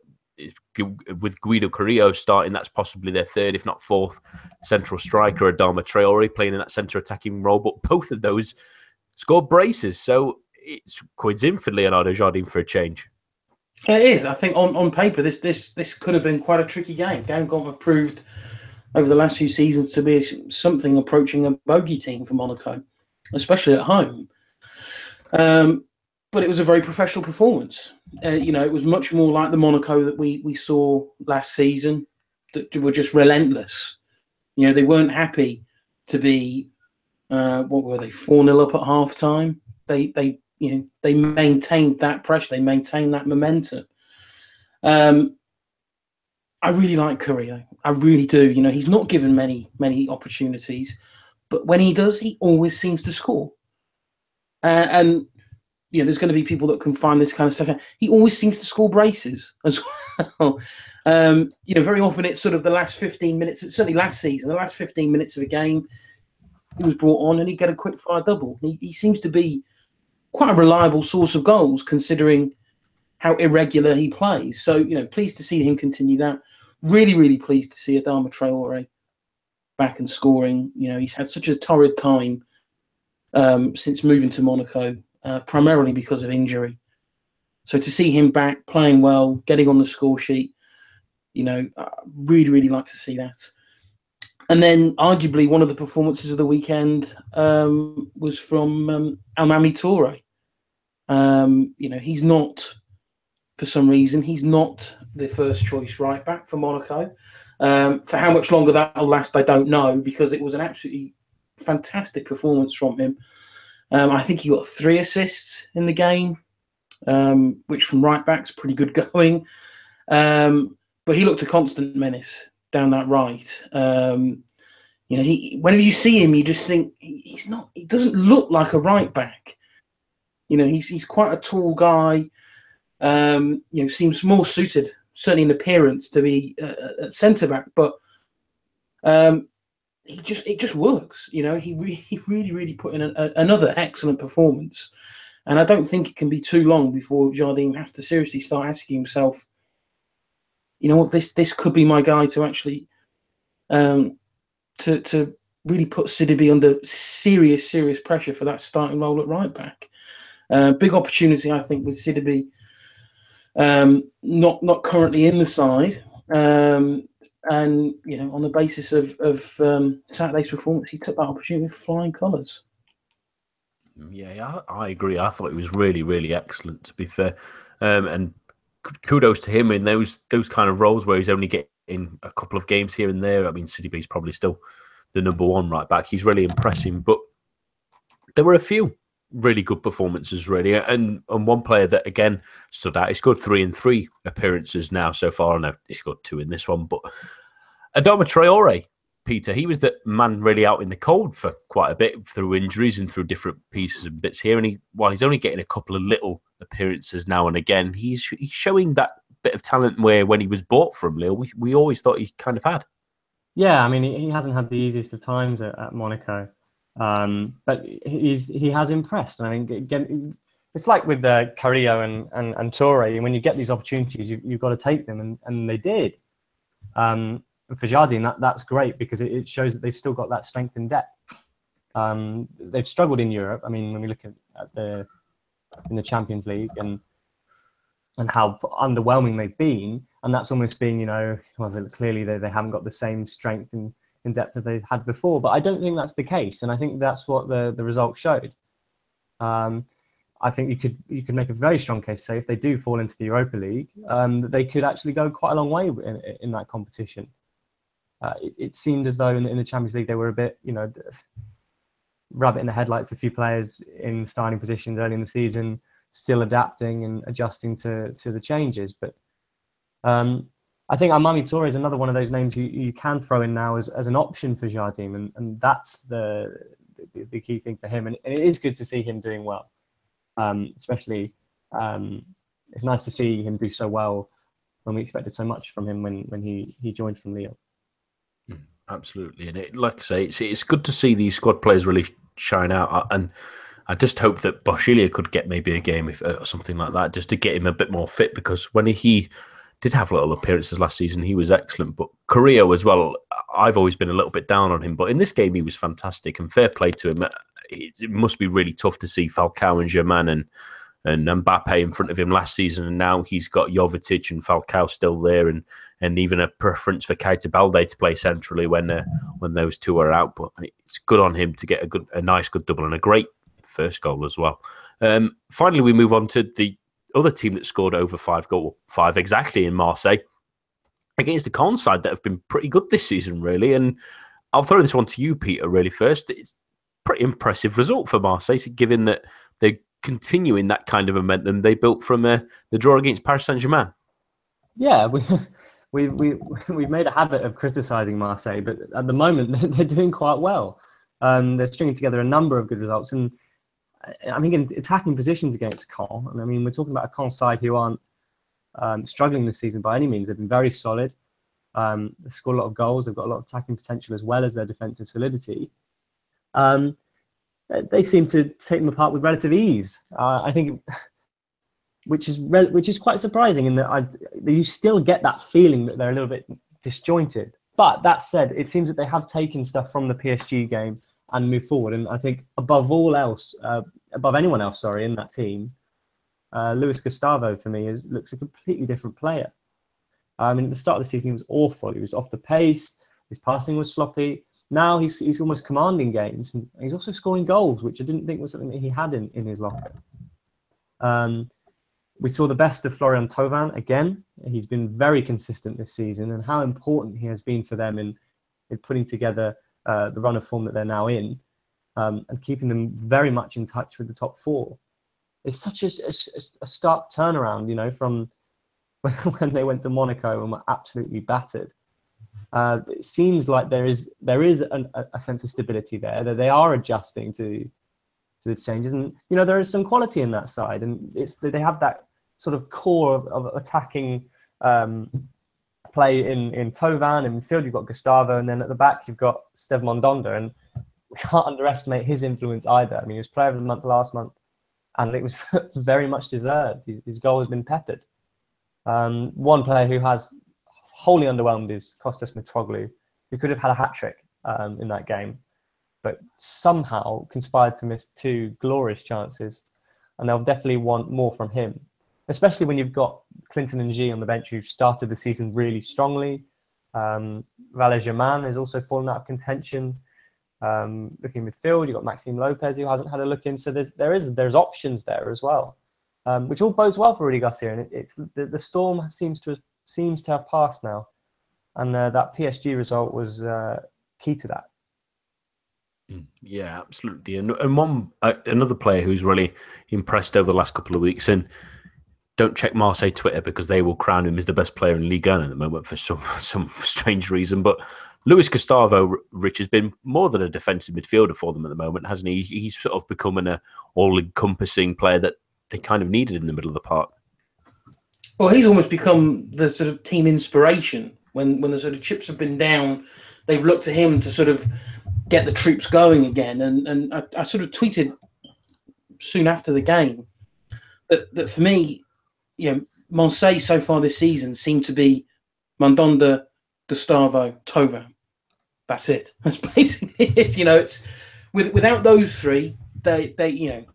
with Guido Carrillo starting, that's possibly their third, if not fourth, central striker. Adama Traore playing in that centre attacking role, but both of those scored braces. So it's in for Leonardo Jardim for a change. It is. I think on, on paper, this this this could have been quite a tricky game. Guingamp have proved over the last few seasons to be something approaching a bogey team for Monaco, especially at home. Um, but it was a very professional performance. Uh, you know, it was much more like the Monaco that we we saw last season, that were just relentless. You know, they weren't happy to be uh, what were they four 0 up at half time. They they you know they maintained that pressure, they maintained that momentum. Um, I really like Carrillo. I really do. You know, he's not given many many opportunities, but when he does, he always seems to score. Uh, and you know, there's going to be people that can find this kind of stuff. He always seems to score braces as well. um, you know, very often it's sort of the last 15 minutes. Certainly last season, the last 15 minutes of a game, he was brought on and he'd get a quick fire double. He, he seems to be quite a reliable source of goals considering how irregular he plays. So, you know, pleased to see him continue that. Really, really pleased to see Adama Traore back and scoring. You know, he's had such a torrid time um, since moving to Monaco, uh, primarily because of injury. So to see him back playing well, getting on the score sheet, you know, I really, really like to see that. and then, arguably, one of the performances of the weekend um, was from um, Toure. Um, you know, he's not, for some reason, he's not the first choice right back for Monaco. Um, for how much longer that will last, I don't know, because it was an absolutely fantastic performance from him. Um, I think he got three assists in the game, um, which from right back's pretty good going. Um, but he looked a constant menace down that right. Um, you know, he whenever you see him, you just think he's not. He doesn't look like a right back. You know, he's he's quite a tall guy. Um, you know, seems more suited, certainly in appearance, to be a centre back. But um, he just it just works. You know, he re- he really really put in a, a, another excellent performance, and I don't think it can be too long before Jardim has to seriously start asking himself, you know what, this this could be my guy to actually um, to to really put Sidibe under serious serious pressure for that starting role at right back. Uh, big opportunity, I think, with Sidibe um, not not currently in the side. Um, and you know, on the basis of of um, Saturday's performance, he took that opportunity with flying colours. Yeah, I, I, agree. I thought it was really, really excellent. To be fair, um, and kudos to him in those those kind of roles where he's only getting a couple of games here and there. I mean, Sidibe's probably still the number one right back. He's really impressing, but there were a few really good performances, really, and and one player that again stood out. He scored three and three appearances now so far. I know he scored two in this one, but Adama Traore, Peter, he was the man really out in the cold for quite a bit through injuries and through different pieces and bits here. And he, while he's only getting a couple of little appearances now and again, he's he's showing that bit of talent where when he was bought from Lille, we we always thought he kind of had. Yeah, I mean, he hasn't had the easiest of times at, at Monaco. Um, but he's he has impressed. I mean, again, it's like with uh, Carrillo and, and, and Toure, when you get these opportunities, you, you've got to take them, and, and they did. Um, for Jardim, that, that's great because it, it, shows that they've still got that strength and depth. Um, they've struggled in Europe. I mean, when we look at, at, the in the Champions League and and how underwhelming they've been, and that's almost been, you know, well, clearly they, they haven't got the same strength and in depth that they've had before. But I don't think that's the case, and I think that's what the the results showed. Um, I think you could you could make a very strong case say if they do fall into the Europa League, um, that they could actually go quite a long way in, in that competition. Uh, it, it, seemed as though in, in, the Champions League they were a bit, you know, rabbit in the headlights. A few players in starting positions early in the season, still adapting and adjusting to to the changes. But um, I think Almamy Toure is another one of those names you, you can throw in now as, as an option for Jardim, and, and that's the, the, the key thing for him. And, it is good to see him doing well, um, especially um, it's nice to see him do so well when we expected so much from him when, when he, he joined from Lille. Absolutely, and it, like I say, it's it's good to see these squad players really shine out, uh, and I just hope that Boschilia could get maybe a game if, or something like that, just to get him a bit more fit. Because when he did have little appearances last season. He was excellent, but Carrillo as well. I've always been a little bit down on him, but in this game he was fantastic and fair play to him. It must be really tough to see Falcao and Germain and and Mbappe in front of him last season, and now he's got Jovetic and Falcao still there, and and even a preference for Keita Balde to play centrally when uh, when those two are out. But it's good on him to get a good, a nice, good double and a great first goal as well. Um, finally, we move on to the other team that scored over five goal, five exactly in Marseille against the Caen side that have been pretty good this season, really. And I'll throw this one to you, Peter, really first. It's pretty impressive result for Marseille, given that they're continuing that kind of momentum they built from uh, the draw against Paris Saint Germain. Yeah, we. We, we, we've made a habit of criticising Marseille, but at the moment they're doing quite well. Um, they're stringing together a number of good results, and I think in attacking positions against Caen, and I mean, we're talking about a Caen side who aren't um, struggling this season by any means. They've been very solid. Um, they've scored a lot of goals. They've got a lot of attacking potential as well as their defensive solidity. Um, they seem to take them apart with relative ease. Uh, I think, which is re- which is quite surprising in that I, you still get that feeling that they're a little bit disjointed. But that said, it seems that they have taken stuff from the PSG game and moved forward. And I think above all else, uh, above anyone else, sorry, in that team, uh, Luis Gustavo for me is looks a completely different player. I mean, at the start of the season, he was awful. He was off the pace. His passing was sloppy. Now he's he's almost commanding games, and he's also scoring goals, which I didn't think was something that he had in, in his locker. Um, we saw the best of Florian Thauvin again. He's been very consistent this season, and how important he has been for them in, in putting together uh, the run of form that they're now in, um, and keeping them very much in touch with the top four. It's such a, a, a stark turnaround, you know, from when, when, they went to Monaco and were absolutely battered. Uh, it seems like there is there is an, a sense of stability there that they are adjusting to to the changes, and you know there is some quality in that side, and it's they have that sort of core of, of attacking um, play in in Thauvin. In midfield, you've got Gustavo, and then at the back, you've got Steve Mandanda. And we can't underestimate his influence either. I mean, he was player of the month last month, and it was very much deserved. His, his goal has been peppered. Um, one player who has wholly underwhelmed is Kostas Mitroglou, who could have had a hat trick um, in that game, but somehow conspired to miss two glorious chances. And they'll definitely want more from him especially when you've got Clinton N'Jie on the bench who've started the season really strongly. Um, Valère Germain has also fallen out of contention. Um, looking midfield, you've got Maxime Lopez who hasn't had a look in. So there's there is there's options there as well, um, which all bodes well for Rudy Garcia. And it, it's the, the storm seems to seems to have passed now, and uh, that PSG result was uh, key to that. Mm, yeah, absolutely. And and one uh, another player who's really impressed over the last couple of weeks and don't check Marseille Twitter because they will crown him as the best player in Ligue 1 at the moment for some some strange reason. But Luis Gustavo, Rich, has been more than a defensive midfielder for them at the moment, hasn't he? He's sort of become an all-encompassing player that they kind of needed in the middle of the park. Well, he's almost become the sort of team inspiration when when the sort of chips have been down. They've looked to him to sort of get the troops going again. And and I, I sort of tweeted soon after the game that, that for me you know, Marseille so far this season seem to be Mandanda, Gustavo, Thauvin. That's it. That's basically it. You know, it's with without those three, they they you know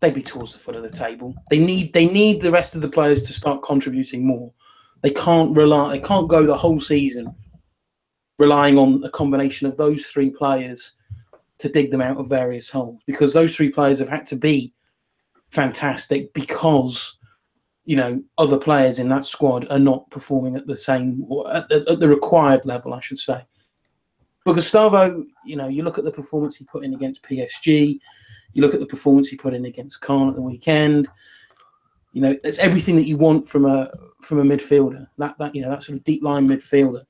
they'd be towards the foot of the table. They need they need the rest of the players to start contributing more. They can't rely. They can't go the whole season relying on a combination of those three players to dig them out of various holes because those three players have had to be fantastic because you know other players in that squad are not performing at the same at the, at the required level, I should say. But Gustavo, you know, you look at the performance he put in against PSG, you look at the performance he put in against Caen at the weekend. You know, it's everything that you want from a from a midfielder. That that you know that sort of deep line midfielder.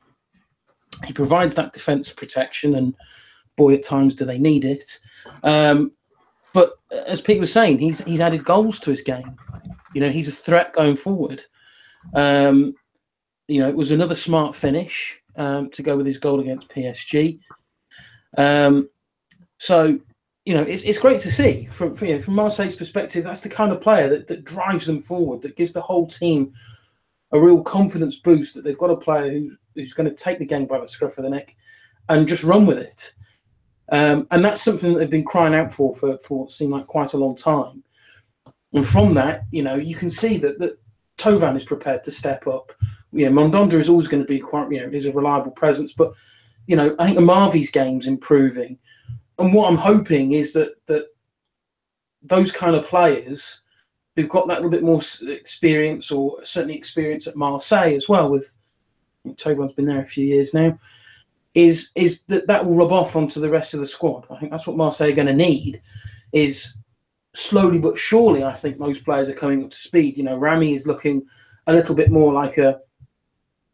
He provides that defensive protection, and boy, at times do they need it. Um, but as Pete was saying, he's he's added goals to his game. You know, he's a threat going forward. Um, you know, it was another smart finish um, to go with his goal against PSG. Um, so, you know, it's, it's great to see from from, you know, from Marseille's perspective. That's the kind of player that, that drives them forward, that gives the whole team a real confidence boost that they've got a player who's, who's going to take the game by the scruff of the neck and just run with it. Um, and that's something that they've been crying out for for, for what seemed like quite a long time. And from that, you know, you can see that that Thauvin is prepared to step up. You know, Mandanda is always going to be quite, you know, is a reliable presence. But, you know, I think Amavi's game's improving. And what I'm hoping is that that those kind of players who've got that little bit more experience or certainly experience at Marseille as well with Thauvin's been there a few years now, is is that that will rub off onto the rest of the squad. I think that's what Marseille are going to need is slowly but surely, I think most players are coming up to speed. You know, Rami is looking a little bit more like a,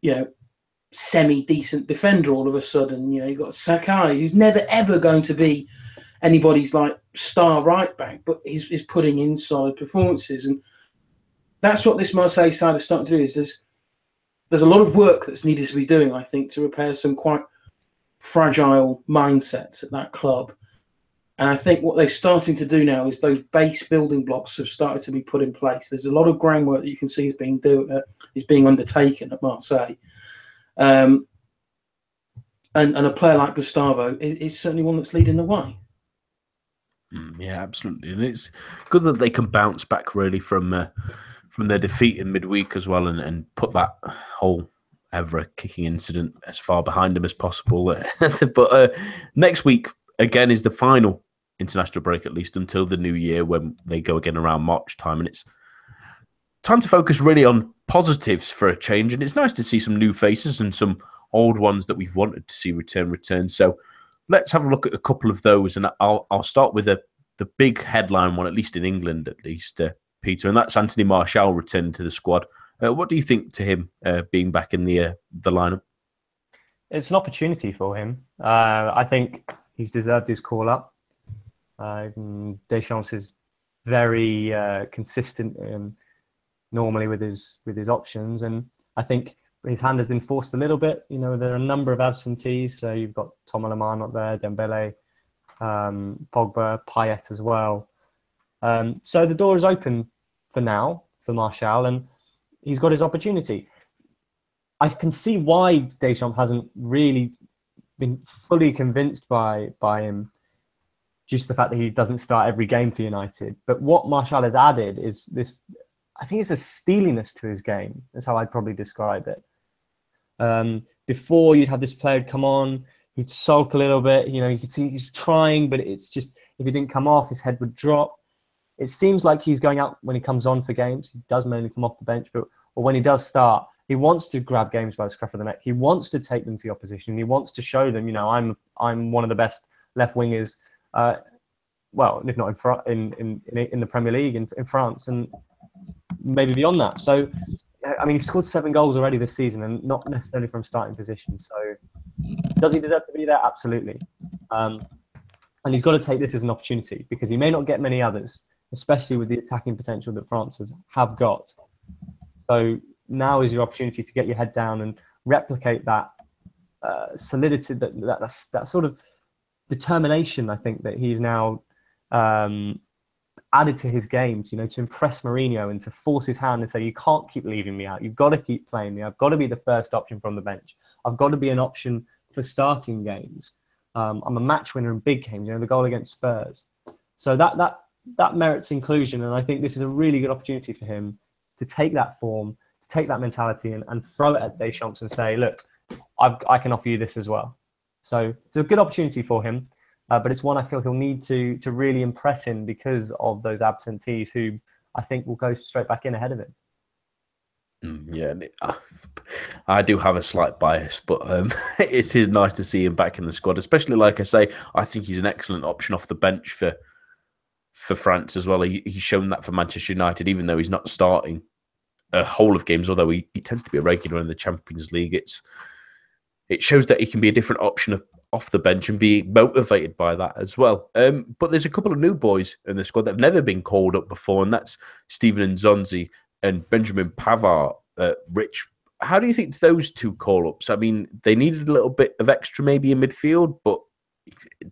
you know, semi decent defender all of a sudden. You know, you've got Sakai, who's never ever going to be anybody's like star right back, but he's, he's putting in solid performances. And that's what this Marseille side is starting to do is there's, there's a lot of work that's needed to be doing, I think, to repair some quite fragile mindsets at that club. And I think what they're starting to do now is those base building blocks have started to be put in place. There's a lot of groundwork that you can see is being do uh, is being undertaken at Marseille. Um, and, and a player like Gustavo is, is certainly one that's leading the way. Mm, yeah, absolutely, and it's good that they can bounce back really from uh, from their defeat in midweek as well, and, and put that whole Evra kicking incident as far behind them as possible. but uh, next week again is the final international break, at least until the new year when they go again around March time, and it's time to focus really on positives for a change. And it's nice to see some new faces and some old ones that we've wanted to see return return. So let's have a look at a couple of those, and I'll I'll start with the the big headline one, at least in England, at least, uh, Peter, and that's Anthony Martial returning to the squad. Uh, what do you think to him uh, being back in the uh, the lineup? It's an opportunity for him. Uh, I think he's deserved his call up. Uh, Deschamps is very consistent um, normally with his with his options, and I think his hand has been forced a little bit. You know, there are a number of absentees. So you've got Thomas Lemar not there, Dembele, um, Pogba, Payet as well. Um, so the door is open for now for Martial, and he's got his opportunity. I can see why Deschamps hasn't really been fully convinced by by him, just the fact that he doesn't start every game for United. But what Martial has added is this. I think it's a steeliness to his game. That's how I'd probably describe it. Um, before you'd have this player come on, he'd sulk a little bit. You know, you could see he's trying, but it's just if he didn't come off, his head would drop. It seems like he's going out when he comes on for games. He does mainly come off the bench, but or when he does start, he wants to grab games by the scruff of the neck. He wants to take them to the opposition. He wants to show them, you know, I'm I'm one of the best left wingers. Uh, well, if not in, in in in the Premier League in, in France and maybe beyond that. So, I mean, he scored seven goals already this season, and not necessarily from starting position. So, does he deserve to be there? Absolutely. Um, and he's got to take this as an opportunity because he may not get many others, especially with the attacking potential that France have got. So now is your opportunity to get your head down and replicate that uh, solidity, that, that, that sort of determination. I think that he's now um, added to his games, you know, to impress Mourinho and to force his hand and say, you can't keep leaving me out. You've got to keep playing me. I've got to be the first option from the bench. I've got to be an option for starting games. Um, I'm a match winner in big games, you know, the goal against Spurs. So that, that, that merits inclusion. And I think this is a really good opportunity for him to take that form, to take that mentality and, and throw it at Deschamps and say, look, I've, i can offer you this as well. So it's a good opportunity for him, uh, but it's one I feel he'll need to to really impress him because of those absentees who I think will go straight back in ahead of him. Mm, yeah, I do have a slight bias, but um, it is nice to see him back in the squad. Especially, like I say, I think he's an excellent option off the bench for for France as well. He, he's shown that for Manchester United, even though he's not starting a whole of games. Although he, he tends to be a regular in the Champions League, it's it shows that he can be a different option off the bench and be motivated by that as well. Um, but there's a couple of new boys in the squad that have never been called up before, and that's Steven Nzonzi and Benjamin Pavard. Uh, Rich, how do you think those two call ups? I mean, they needed a little bit of extra maybe in midfield, but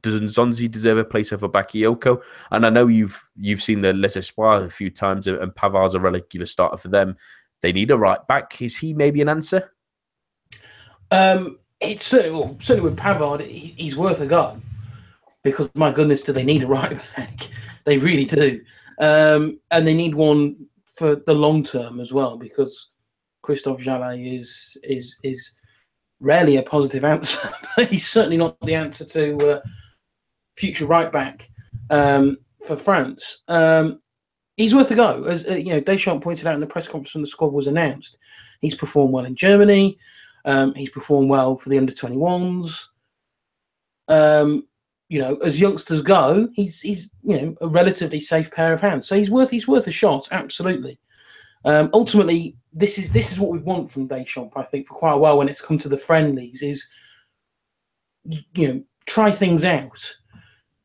does Nzonzi deserve a place over Bakayoko? And I know you've you've seen the Les Espoirs a few times, and Pavard's a regular starter for them. They need a right back. Is he maybe an answer? Um, it's certainly, certainly with Pavard, he's worth a go because my goodness, do they need a right back? they really do, um, and they need one for the long term as well because Christophe Jallet is is is rarely a positive answer. he's certainly not the answer to uh, future right back um, for France. Um, he's worth a go, as uh, you know. Deschamps pointed out in the press conference when the squad was announced. He's performed well in Germany. Um, he's performed well for the under twenty ones. Um, you know, as youngsters go, he's he's you know a relatively safe pair of hands. So he's worth he's worth a shot, absolutely. Um, ultimately, this is this is what we want from Deschamps. I think for quite a while when it's come to the friendlies is you know try things out.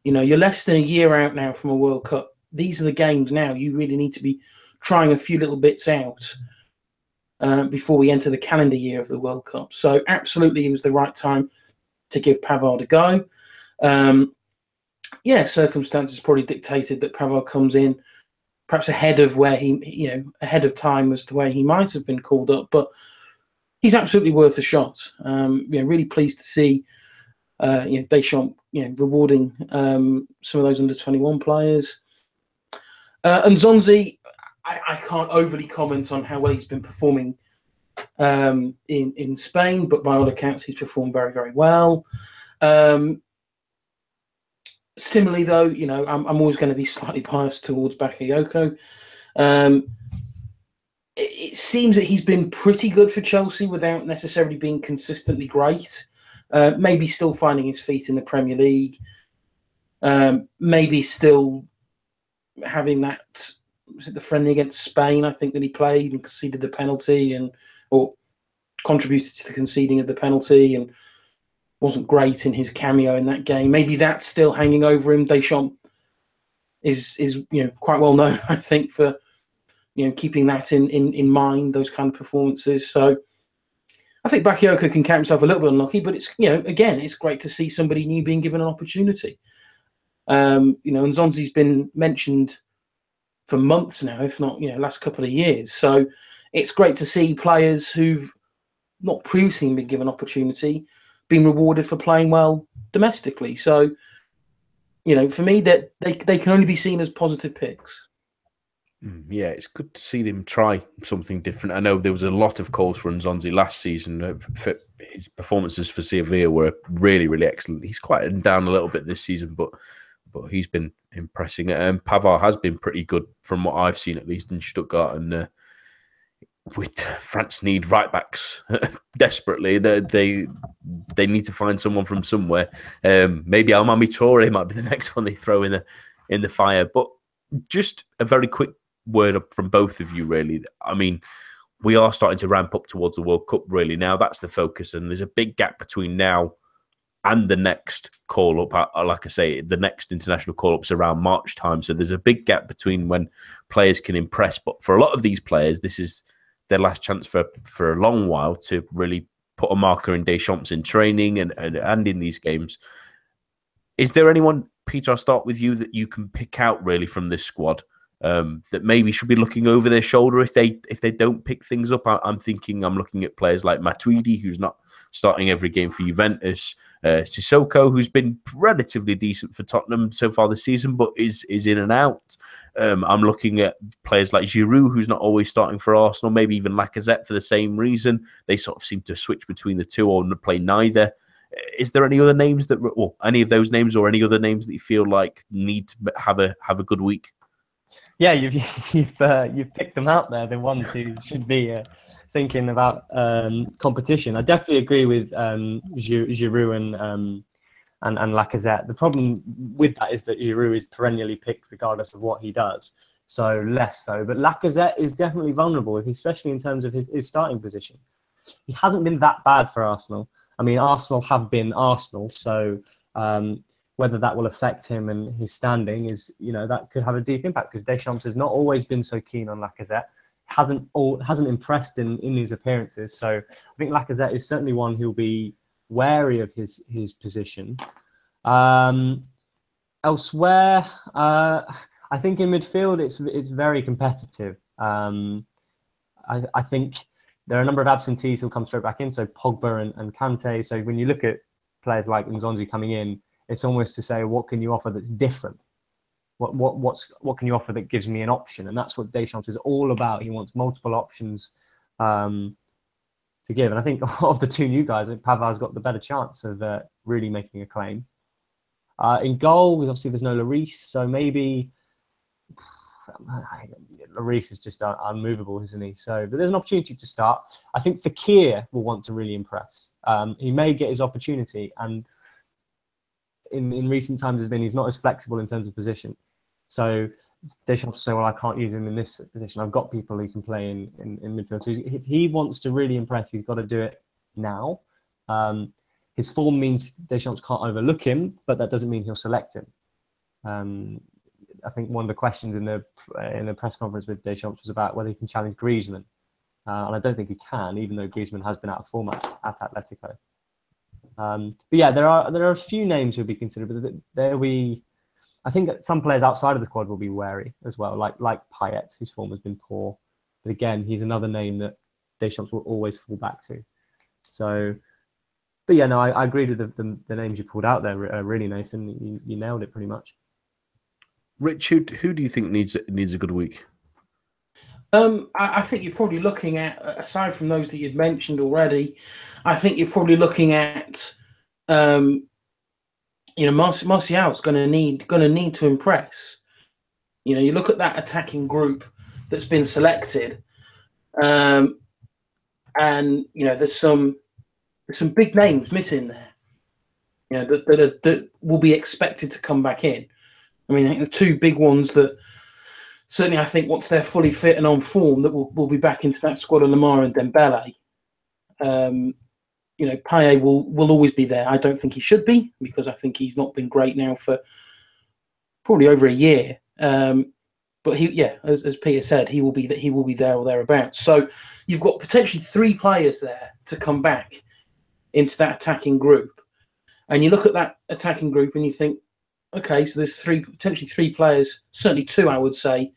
You know, you're less than a year out now from a World Cup. These are the games now. You really need to be trying a few little bits out uh, before we enter the calendar year of the World Cup. So absolutely, it was the right time to give Pavard a go. Um, yeah, circumstances probably dictated that Pavard comes in perhaps ahead of where he, you know, ahead of time as to where he might have been called up. But he's absolutely worth a shot. Um, you know, really pleased to see, uh, you know, Deschamps, you know, rewarding um, some of those under twenty one players. Uh, and Nzonzi, I, I, can't overly comment on how well he's been performing um, in in Spain, but by all accounts, he's performed very very well. Um, similarly, though, you know, I'm, I'm always going to be slightly biased towards Bakayoko. Um, it, seems that he's been pretty good for Chelsea without necessarily being consistently great. Uh, maybe still finding his feet in the Premier League. Um, maybe still having that was it the friendly against Spain? I think that he played and conceded the penalty and or contributed to the conceding of the penalty and wasn't great in his cameo in that game. Maybe that's still hanging over him. Deschamps is is you know quite well known, I think, for you know keeping that in in, in mind, those kind of performances. So I think Bakayoko can count himself a little bit unlucky, but it's you know again it's great to see somebody new being given an opportunity. Um, you know, and Nzonzi's been mentioned for months now, if not you know last couple of years. So it's great to see players who've not previously been given opportunity being rewarded for playing well domestically. So you know, for me, that they they can only be seen as positive picks. Mm, yeah, it's good to see them try something different. I know there was a lot of calls for Nzonzi last season. Uh, his performances for Sevilla were really, really excellent. He's quieted down a little bit this season, but but he's been impressing. Um, Pavard has been pretty good from what I've seen, at least in Stuttgart. And uh, with France need right backs desperately, they, they they need to find someone from somewhere. Um, maybe Almamy Toure might be the next one they throw in the in the fire. But just a very quick word from both of you, really. I mean. We are starting to ramp up towards the World Cup, really. Now that's the focus, and there's a big gap between now and the next call up, uh, uh, like I say, the next international call ups around March time. So there's a big gap between when players can impress. But for a lot of these players, this is their last chance for for a long while to really put a marker in Deschamps in training and, and, and in these games. Is there anyone, Peter? I'll start with you that you can pick out really from this squad um, that maybe should be looking over their shoulder if they if they don't pick things up. I, am thinking I'm looking at players like Matuidi, who's not starting every game for Juventus. Uh, Sissoko, who's been relatively decent for Tottenham so far this season, but is is in and out. Um, I'm looking at players like Giroud, who's not always starting for Arsenal, maybe even Lacazette for the same reason. They sort of seem to switch between the two or play neither. Is there any other names that, or any of those names, or any other names that you feel like need to have a have a good week? Yeah, you've you've uh, you've picked them out there. The ones who should be uh, thinking about um, competition. I definitely agree with um, Giroud and, um, and and Lacazette. The problem with that is that Giroud is perennially picked regardless of what he does. So less so, but Lacazette is definitely vulnerable, especially in terms of his, his starting position. He hasn't been that bad for Arsenal. I mean, Arsenal have been Arsenal, so um, whether that will affect him and his standing is, you know, that could have a deep impact because Deschamps has not always been so keen on Lacazette hasn't all hasn't impressed in, in his appearances. So I think Lacazette is certainly one who'll be wary of his his position. Um, elsewhere, uh, I think in midfield it's it's very competitive. Um, I, I, think there are a number of absentees who'll come straight back in. So Pogba and, and Kante. So when you look at players like Nzonzi coming in, it's almost to say what can you offer that's different what what what's what can you offer that gives me an option? And that's what Deschamps is all about. He wants multiple options um, to give. And I think of the two new guys, Pavard's got the better chance of uh, really making a claim. Uh, in goal, obviously there's no Lloris, so maybe Lloris is just un- unmovable, isn't he? So, but there's an opportunity to start. I think Fekir will want to really impress. Um, he may get his opportunity, and in, in recent times has been he's not as flexible in terms of position. So Deschamps will say, well, I can't use him in this position. I've got people who can play in, in, in midfield. So if he wants to really impress, he's got to do it now. Um, his form means Deschamps can't overlook him, but that doesn't mean he'll select him. Um, I think one of the questions in the in the press conference with Deschamps was about whether he can challenge Griezmann, uh, and I don't think he can, even though Griezmann has been out of form at, at Atletico. Um, but yeah, there are there are a few names who'll be considered, but there we I think some players outside of the squad will be wary as well, like like Payet, whose form has been poor. But again, he's another name that Deschamps will always fall back to. So, but yeah, no, I, I agree with the, the, the, names you pulled out there. Uh, really, Nathan, you, you nailed it pretty much. Rich, who, who do you think needs needs a good week? Um, I, I, think you're probably looking at, aside from those that you'd mentioned already, I think you're probably looking at, um, you know, Mar- Martial's going to need going to need to impress. You know, you look at that attacking group that's been selected, um, and you know, there's some there's some big names missing there. You know, that that, that will be expected to come back in. I mean, the two big ones that certainly I think once they're fully fit and on form, that will will be back into that squad of Lemar and Dembele. Um, you know, Payet will will always be there. I don't think he should be because I think he's not been great now for probably over a year. Um, but he, yeah, as, as Peter said, he will be that he will be there or thereabouts. So you've got potentially three players there to come back into that attacking group, and you look at that attacking group and you think, okay, so there's three potentially three players, certainly two, I would say,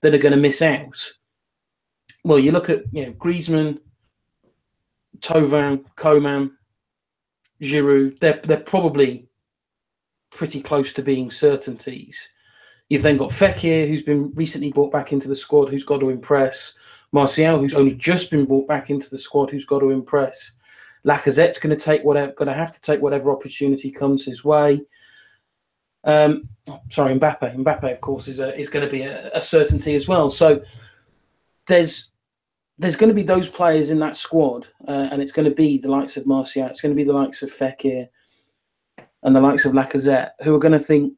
that are going to miss out. Well, you look at you know Griezmann, Thauvin, Coman, Giroud. They're they're probably pretty close to being certainties. You've then got Fekir, who's been recently brought back into the squad, who's got to impress. Martial, who's only just been brought back into the squad, who's got to impress. Lacazette's going to take whatever, going to have to take whatever opportunity comes his way. Um, sorry, Mbappe. Mbappe, of course, is a, is going to be a, a certainty as well. So there's there's going to be those players in that squad, uh, and it's going to be the likes of Martial, it's going to be the likes of Fekir, and the likes of Lacazette, who are going to think,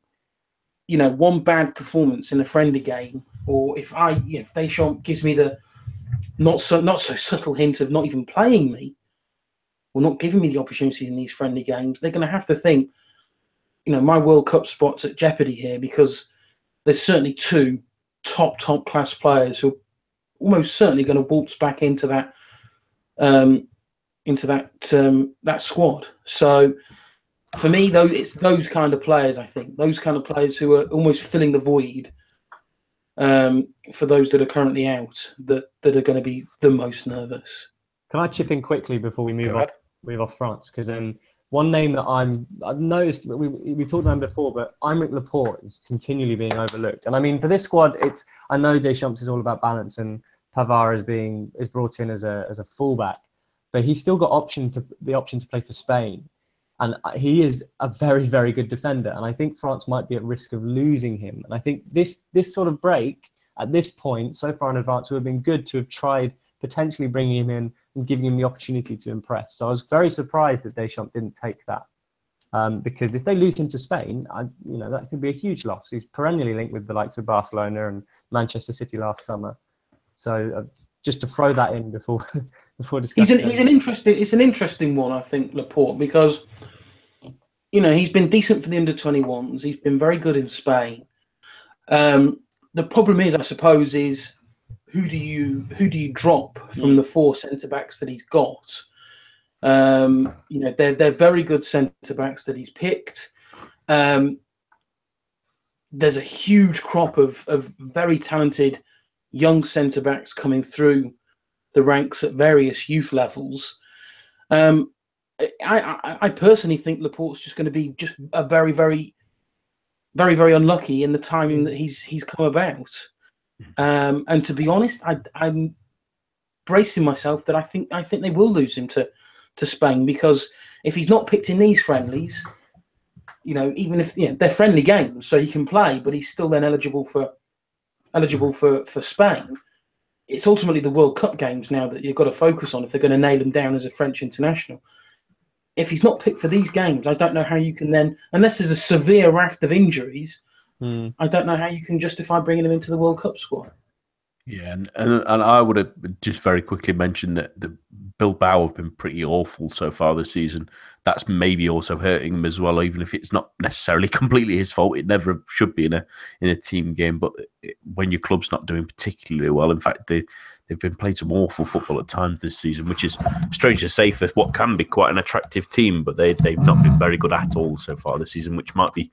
you know, one bad performance in a friendly game, or if I, you know, if Deschamps gives me the not so not so subtle hint of not even playing me, or not giving me the opportunity in these friendly games, they're going to have to think, you know, my World Cup spot's at jeopardy here because there's certainly two top top class players who almost certainly going to waltz back into that um, into that um, that squad. So for me, though, it's those kind of players. I think those kind of players who are almost filling the void um, for those that are currently out that that are going to be the most nervous. Can I chip in quickly before we move off move off France? Because um, one name that I'm I've noticed we we talked about him before, but Aymeric Laporte is continually being overlooked. And I mean, for this squad, it's I know Deschamps is all about balance, and Pavard is being is brought in as a as a fullback, but he's still got option to the option to play for Spain, and he is a very very good defender. And I think France might be at risk of losing him. And I think this this sort of break at this point so far in advance would have been good to have tried potentially bringing him in and giving him the opportunity to impress. So I was very surprised that Deschamps didn't take that. Um, because if they lose him to Spain, I, you know that could be a huge loss. He's perennially linked with the likes of Barcelona and Manchester City last summer. So uh, just to throw that in before before discussing. He's an, an interesting. It's an interesting one, I think, Laporte, because you know he's been decent for the under twenty ones. He's been very good in Spain. Um, the problem is, I suppose, is who do you who do you drop from the four centre backs that he's got? Um, you know, they're they're very good centre backs that he's picked. Um, there's a huge crop of of very talented young centre backs coming through the ranks at various youth levels. Um, I, I, I personally think Laporte's just going to be just a very, very, very, very unlucky in the timing that he's he's come about. Um, and to be honest, I, I'm bracing myself that I think I think they will lose him to to Spain because if he's not picked in these friendlies, you know, even if they're friendly games, so he can play, but he's still then eligible for eligible for for Spain. It's ultimately the World Cup games now that you've got to focus on if they're going to nail him down as a French international. If he's not picked for these games, I don't know how you can then, unless there's a severe raft of injuries, Mm. I don't know how you can justify bringing him into the World Cup squad. Yeah, and, and, and I would have just very quickly mentioned that the Bill Bilbao have been pretty awful so far this season. That's maybe also hurting him as well, even if it's not necessarily completely his fault. It never should be in a in a team game. But when your club's not doing particularly well, in fact, they they've been playing some awful football at times this season, which is strange to say for what can be quite an attractive team. But they they've not been very good at all so far this season, which might be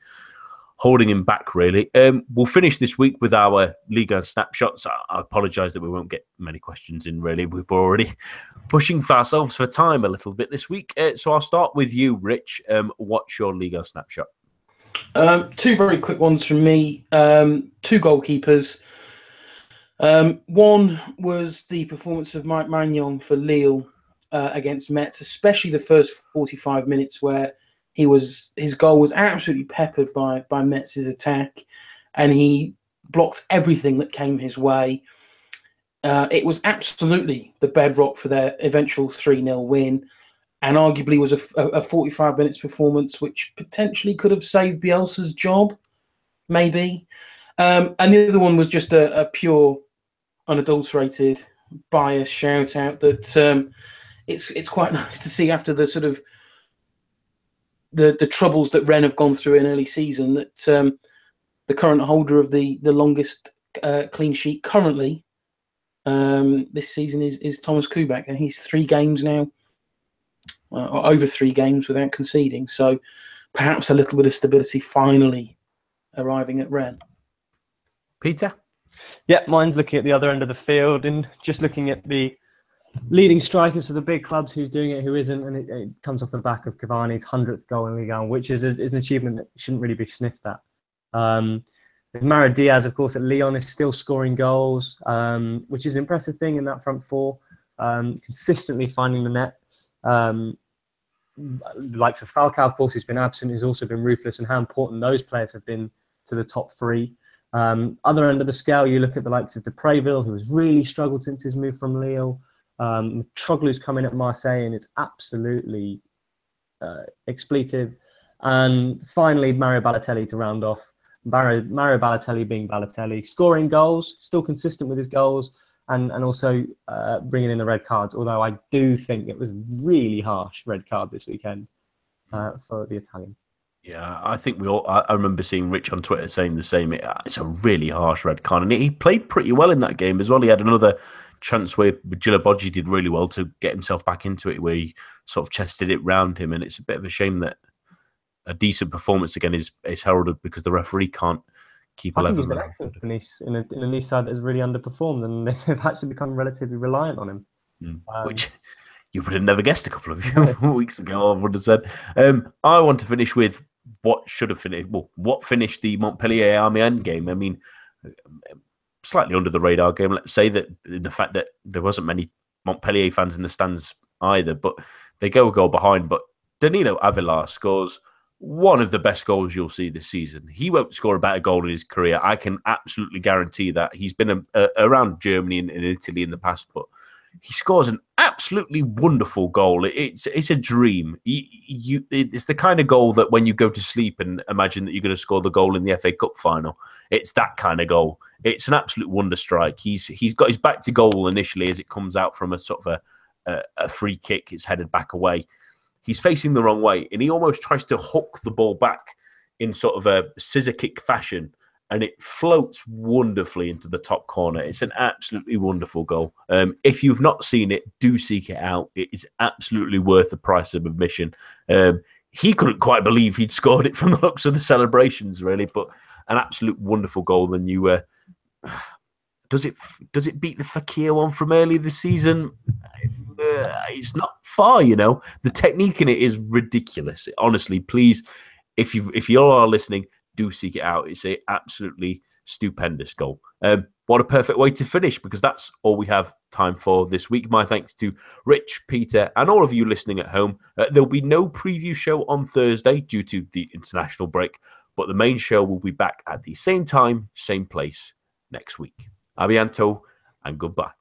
holding him back, really. Um, we'll finish this week with our Liga snapshots. I, I apologise that we won't get many questions in, really. We've already pushing for ourselves for time a little bit this week. Uh, so I'll start with you, Rich. Um, what's your Liga snapshot? Um, two very quick ones from me. Um, two goalkeepers. Um, one was the performance of Mike Maignan for Lille uh, against Metz, especially the first 45 minutes where he was his goal was absolutely peppered by by Metz's attack, and he blocked everything that came his way. Uh, it was absolutely the bedrock for their eventual 3 0 win, and arguably was a, a 45 minutes performance which potentially could have saved Bielsa's job, maybe. Um, and the other one was just a, a pure, unadulterated, bias shout out that um, it's it's quite nice to see after the sort of the the troubles that Rennes have gone through in early season that um, the current holder of the the longest uh, clean sheet currently um, this season is is Thomas Koubek, and he's three games now, uh, or over three games without conceding. So perhaps a little bit of stability finally arriving at Rennes. Peter. Yeah, mine's looking at the other end of the field and just looking at the leading strikers for the big clubs, who's doing it, who isn't, and it, it comes off the back of Cavani's hundredth goal in Ligue 1, which is, a, is an achievement that shouldn't really be sniffed at. Um, Mariano Diaz, of course, at Lyon is still scoring goals, um, which is an impressive thing in that front four. Um, consistently finding the net. Um, likes of Falcao, of course, who's been absent, who's also been ruthless, and how important those players have been to the top three. Um, other end of the scale, you look at the likes of de Préville, who has really struggled since his move from Lille. Um, Mitroglou's come in at Marseille, and it's absolutely uh, expletive. And finally, Mario Balotelli to round off. Mario, Mario Balotelli being Balotelli, scoring goals, still consistent with his goals, and, and also uh, bringing in the red cards. Although I do think it was really harsh red card this weekend uh, for the Italian. Yeah, I think we all. I, remember seeing Rich on Twitter saying the same. It, it's a really harsh red card, and he played pretty well in that game as well. He had another chance where Djilobodji did really well to get himself back into it, where he sort of chested it round him, and it's a bit of a shame that a decent performance again is is heralded because the referee can't keep I eleven. Think he's been excellent for Nice in a, in a Nice side that has really underperformed, and they've actually become relatively reliant on him. Mm. Um, Which you would have never guessed a couple of weeks ago. I would have said. Um, I want to finish with what should have finished. Well, what finished the Montpellier Amiens game? I mean, slightly under the radar game. Let's say that the fact that there wasn't many Montpellier fans in the stands either, but they go a goal behind. But Danilo Avelar scores one of the best goals you'll see this season. He won't score a better goal in his career. I can absolutely guarantee that. He's been a, a, around Germany and, and, Italy in the past, but he scores an absolutely wonderful goal. It's it's a dream. You, you, it's the kind of goal that when you go to sleep and imagine that you're going to score the goal in the FA Cup final, it's that kind of goal. It's an absolute wonder strike. He's he's got his back to goal initially as it comes out from a sort of a a, a free kick. It's headed back away. He's facing the wrong way, and he almost tries to hook the ball back in sort of a scissor kick fashion and it floats wonderfully into the top corner. It's an absolutely wonderful goal. Um, if you've not seen it, do seek it out. It is absolutely worth the price of admission. Um, he couldn't quite believe he'd scored it from the looks of the celebrations, really, but an absolute wonderful goal. And you, uh, does it does it beat the Fekir one from earlier this season? Uh, it's not far, you know. The technique in it is ridiculous. Honestly, please, if you if you all are listening, do seek it out. It's a absolutely stupendous goal. Um, what a perfect way to finish because that's all we have time for this week. My thanks to Rich, Peter, and all of you listening at home. Uh, there'll be no preview show on Thursday due to the international break, but the main show will be back at the same time, same place next week. Abianto and goodbye.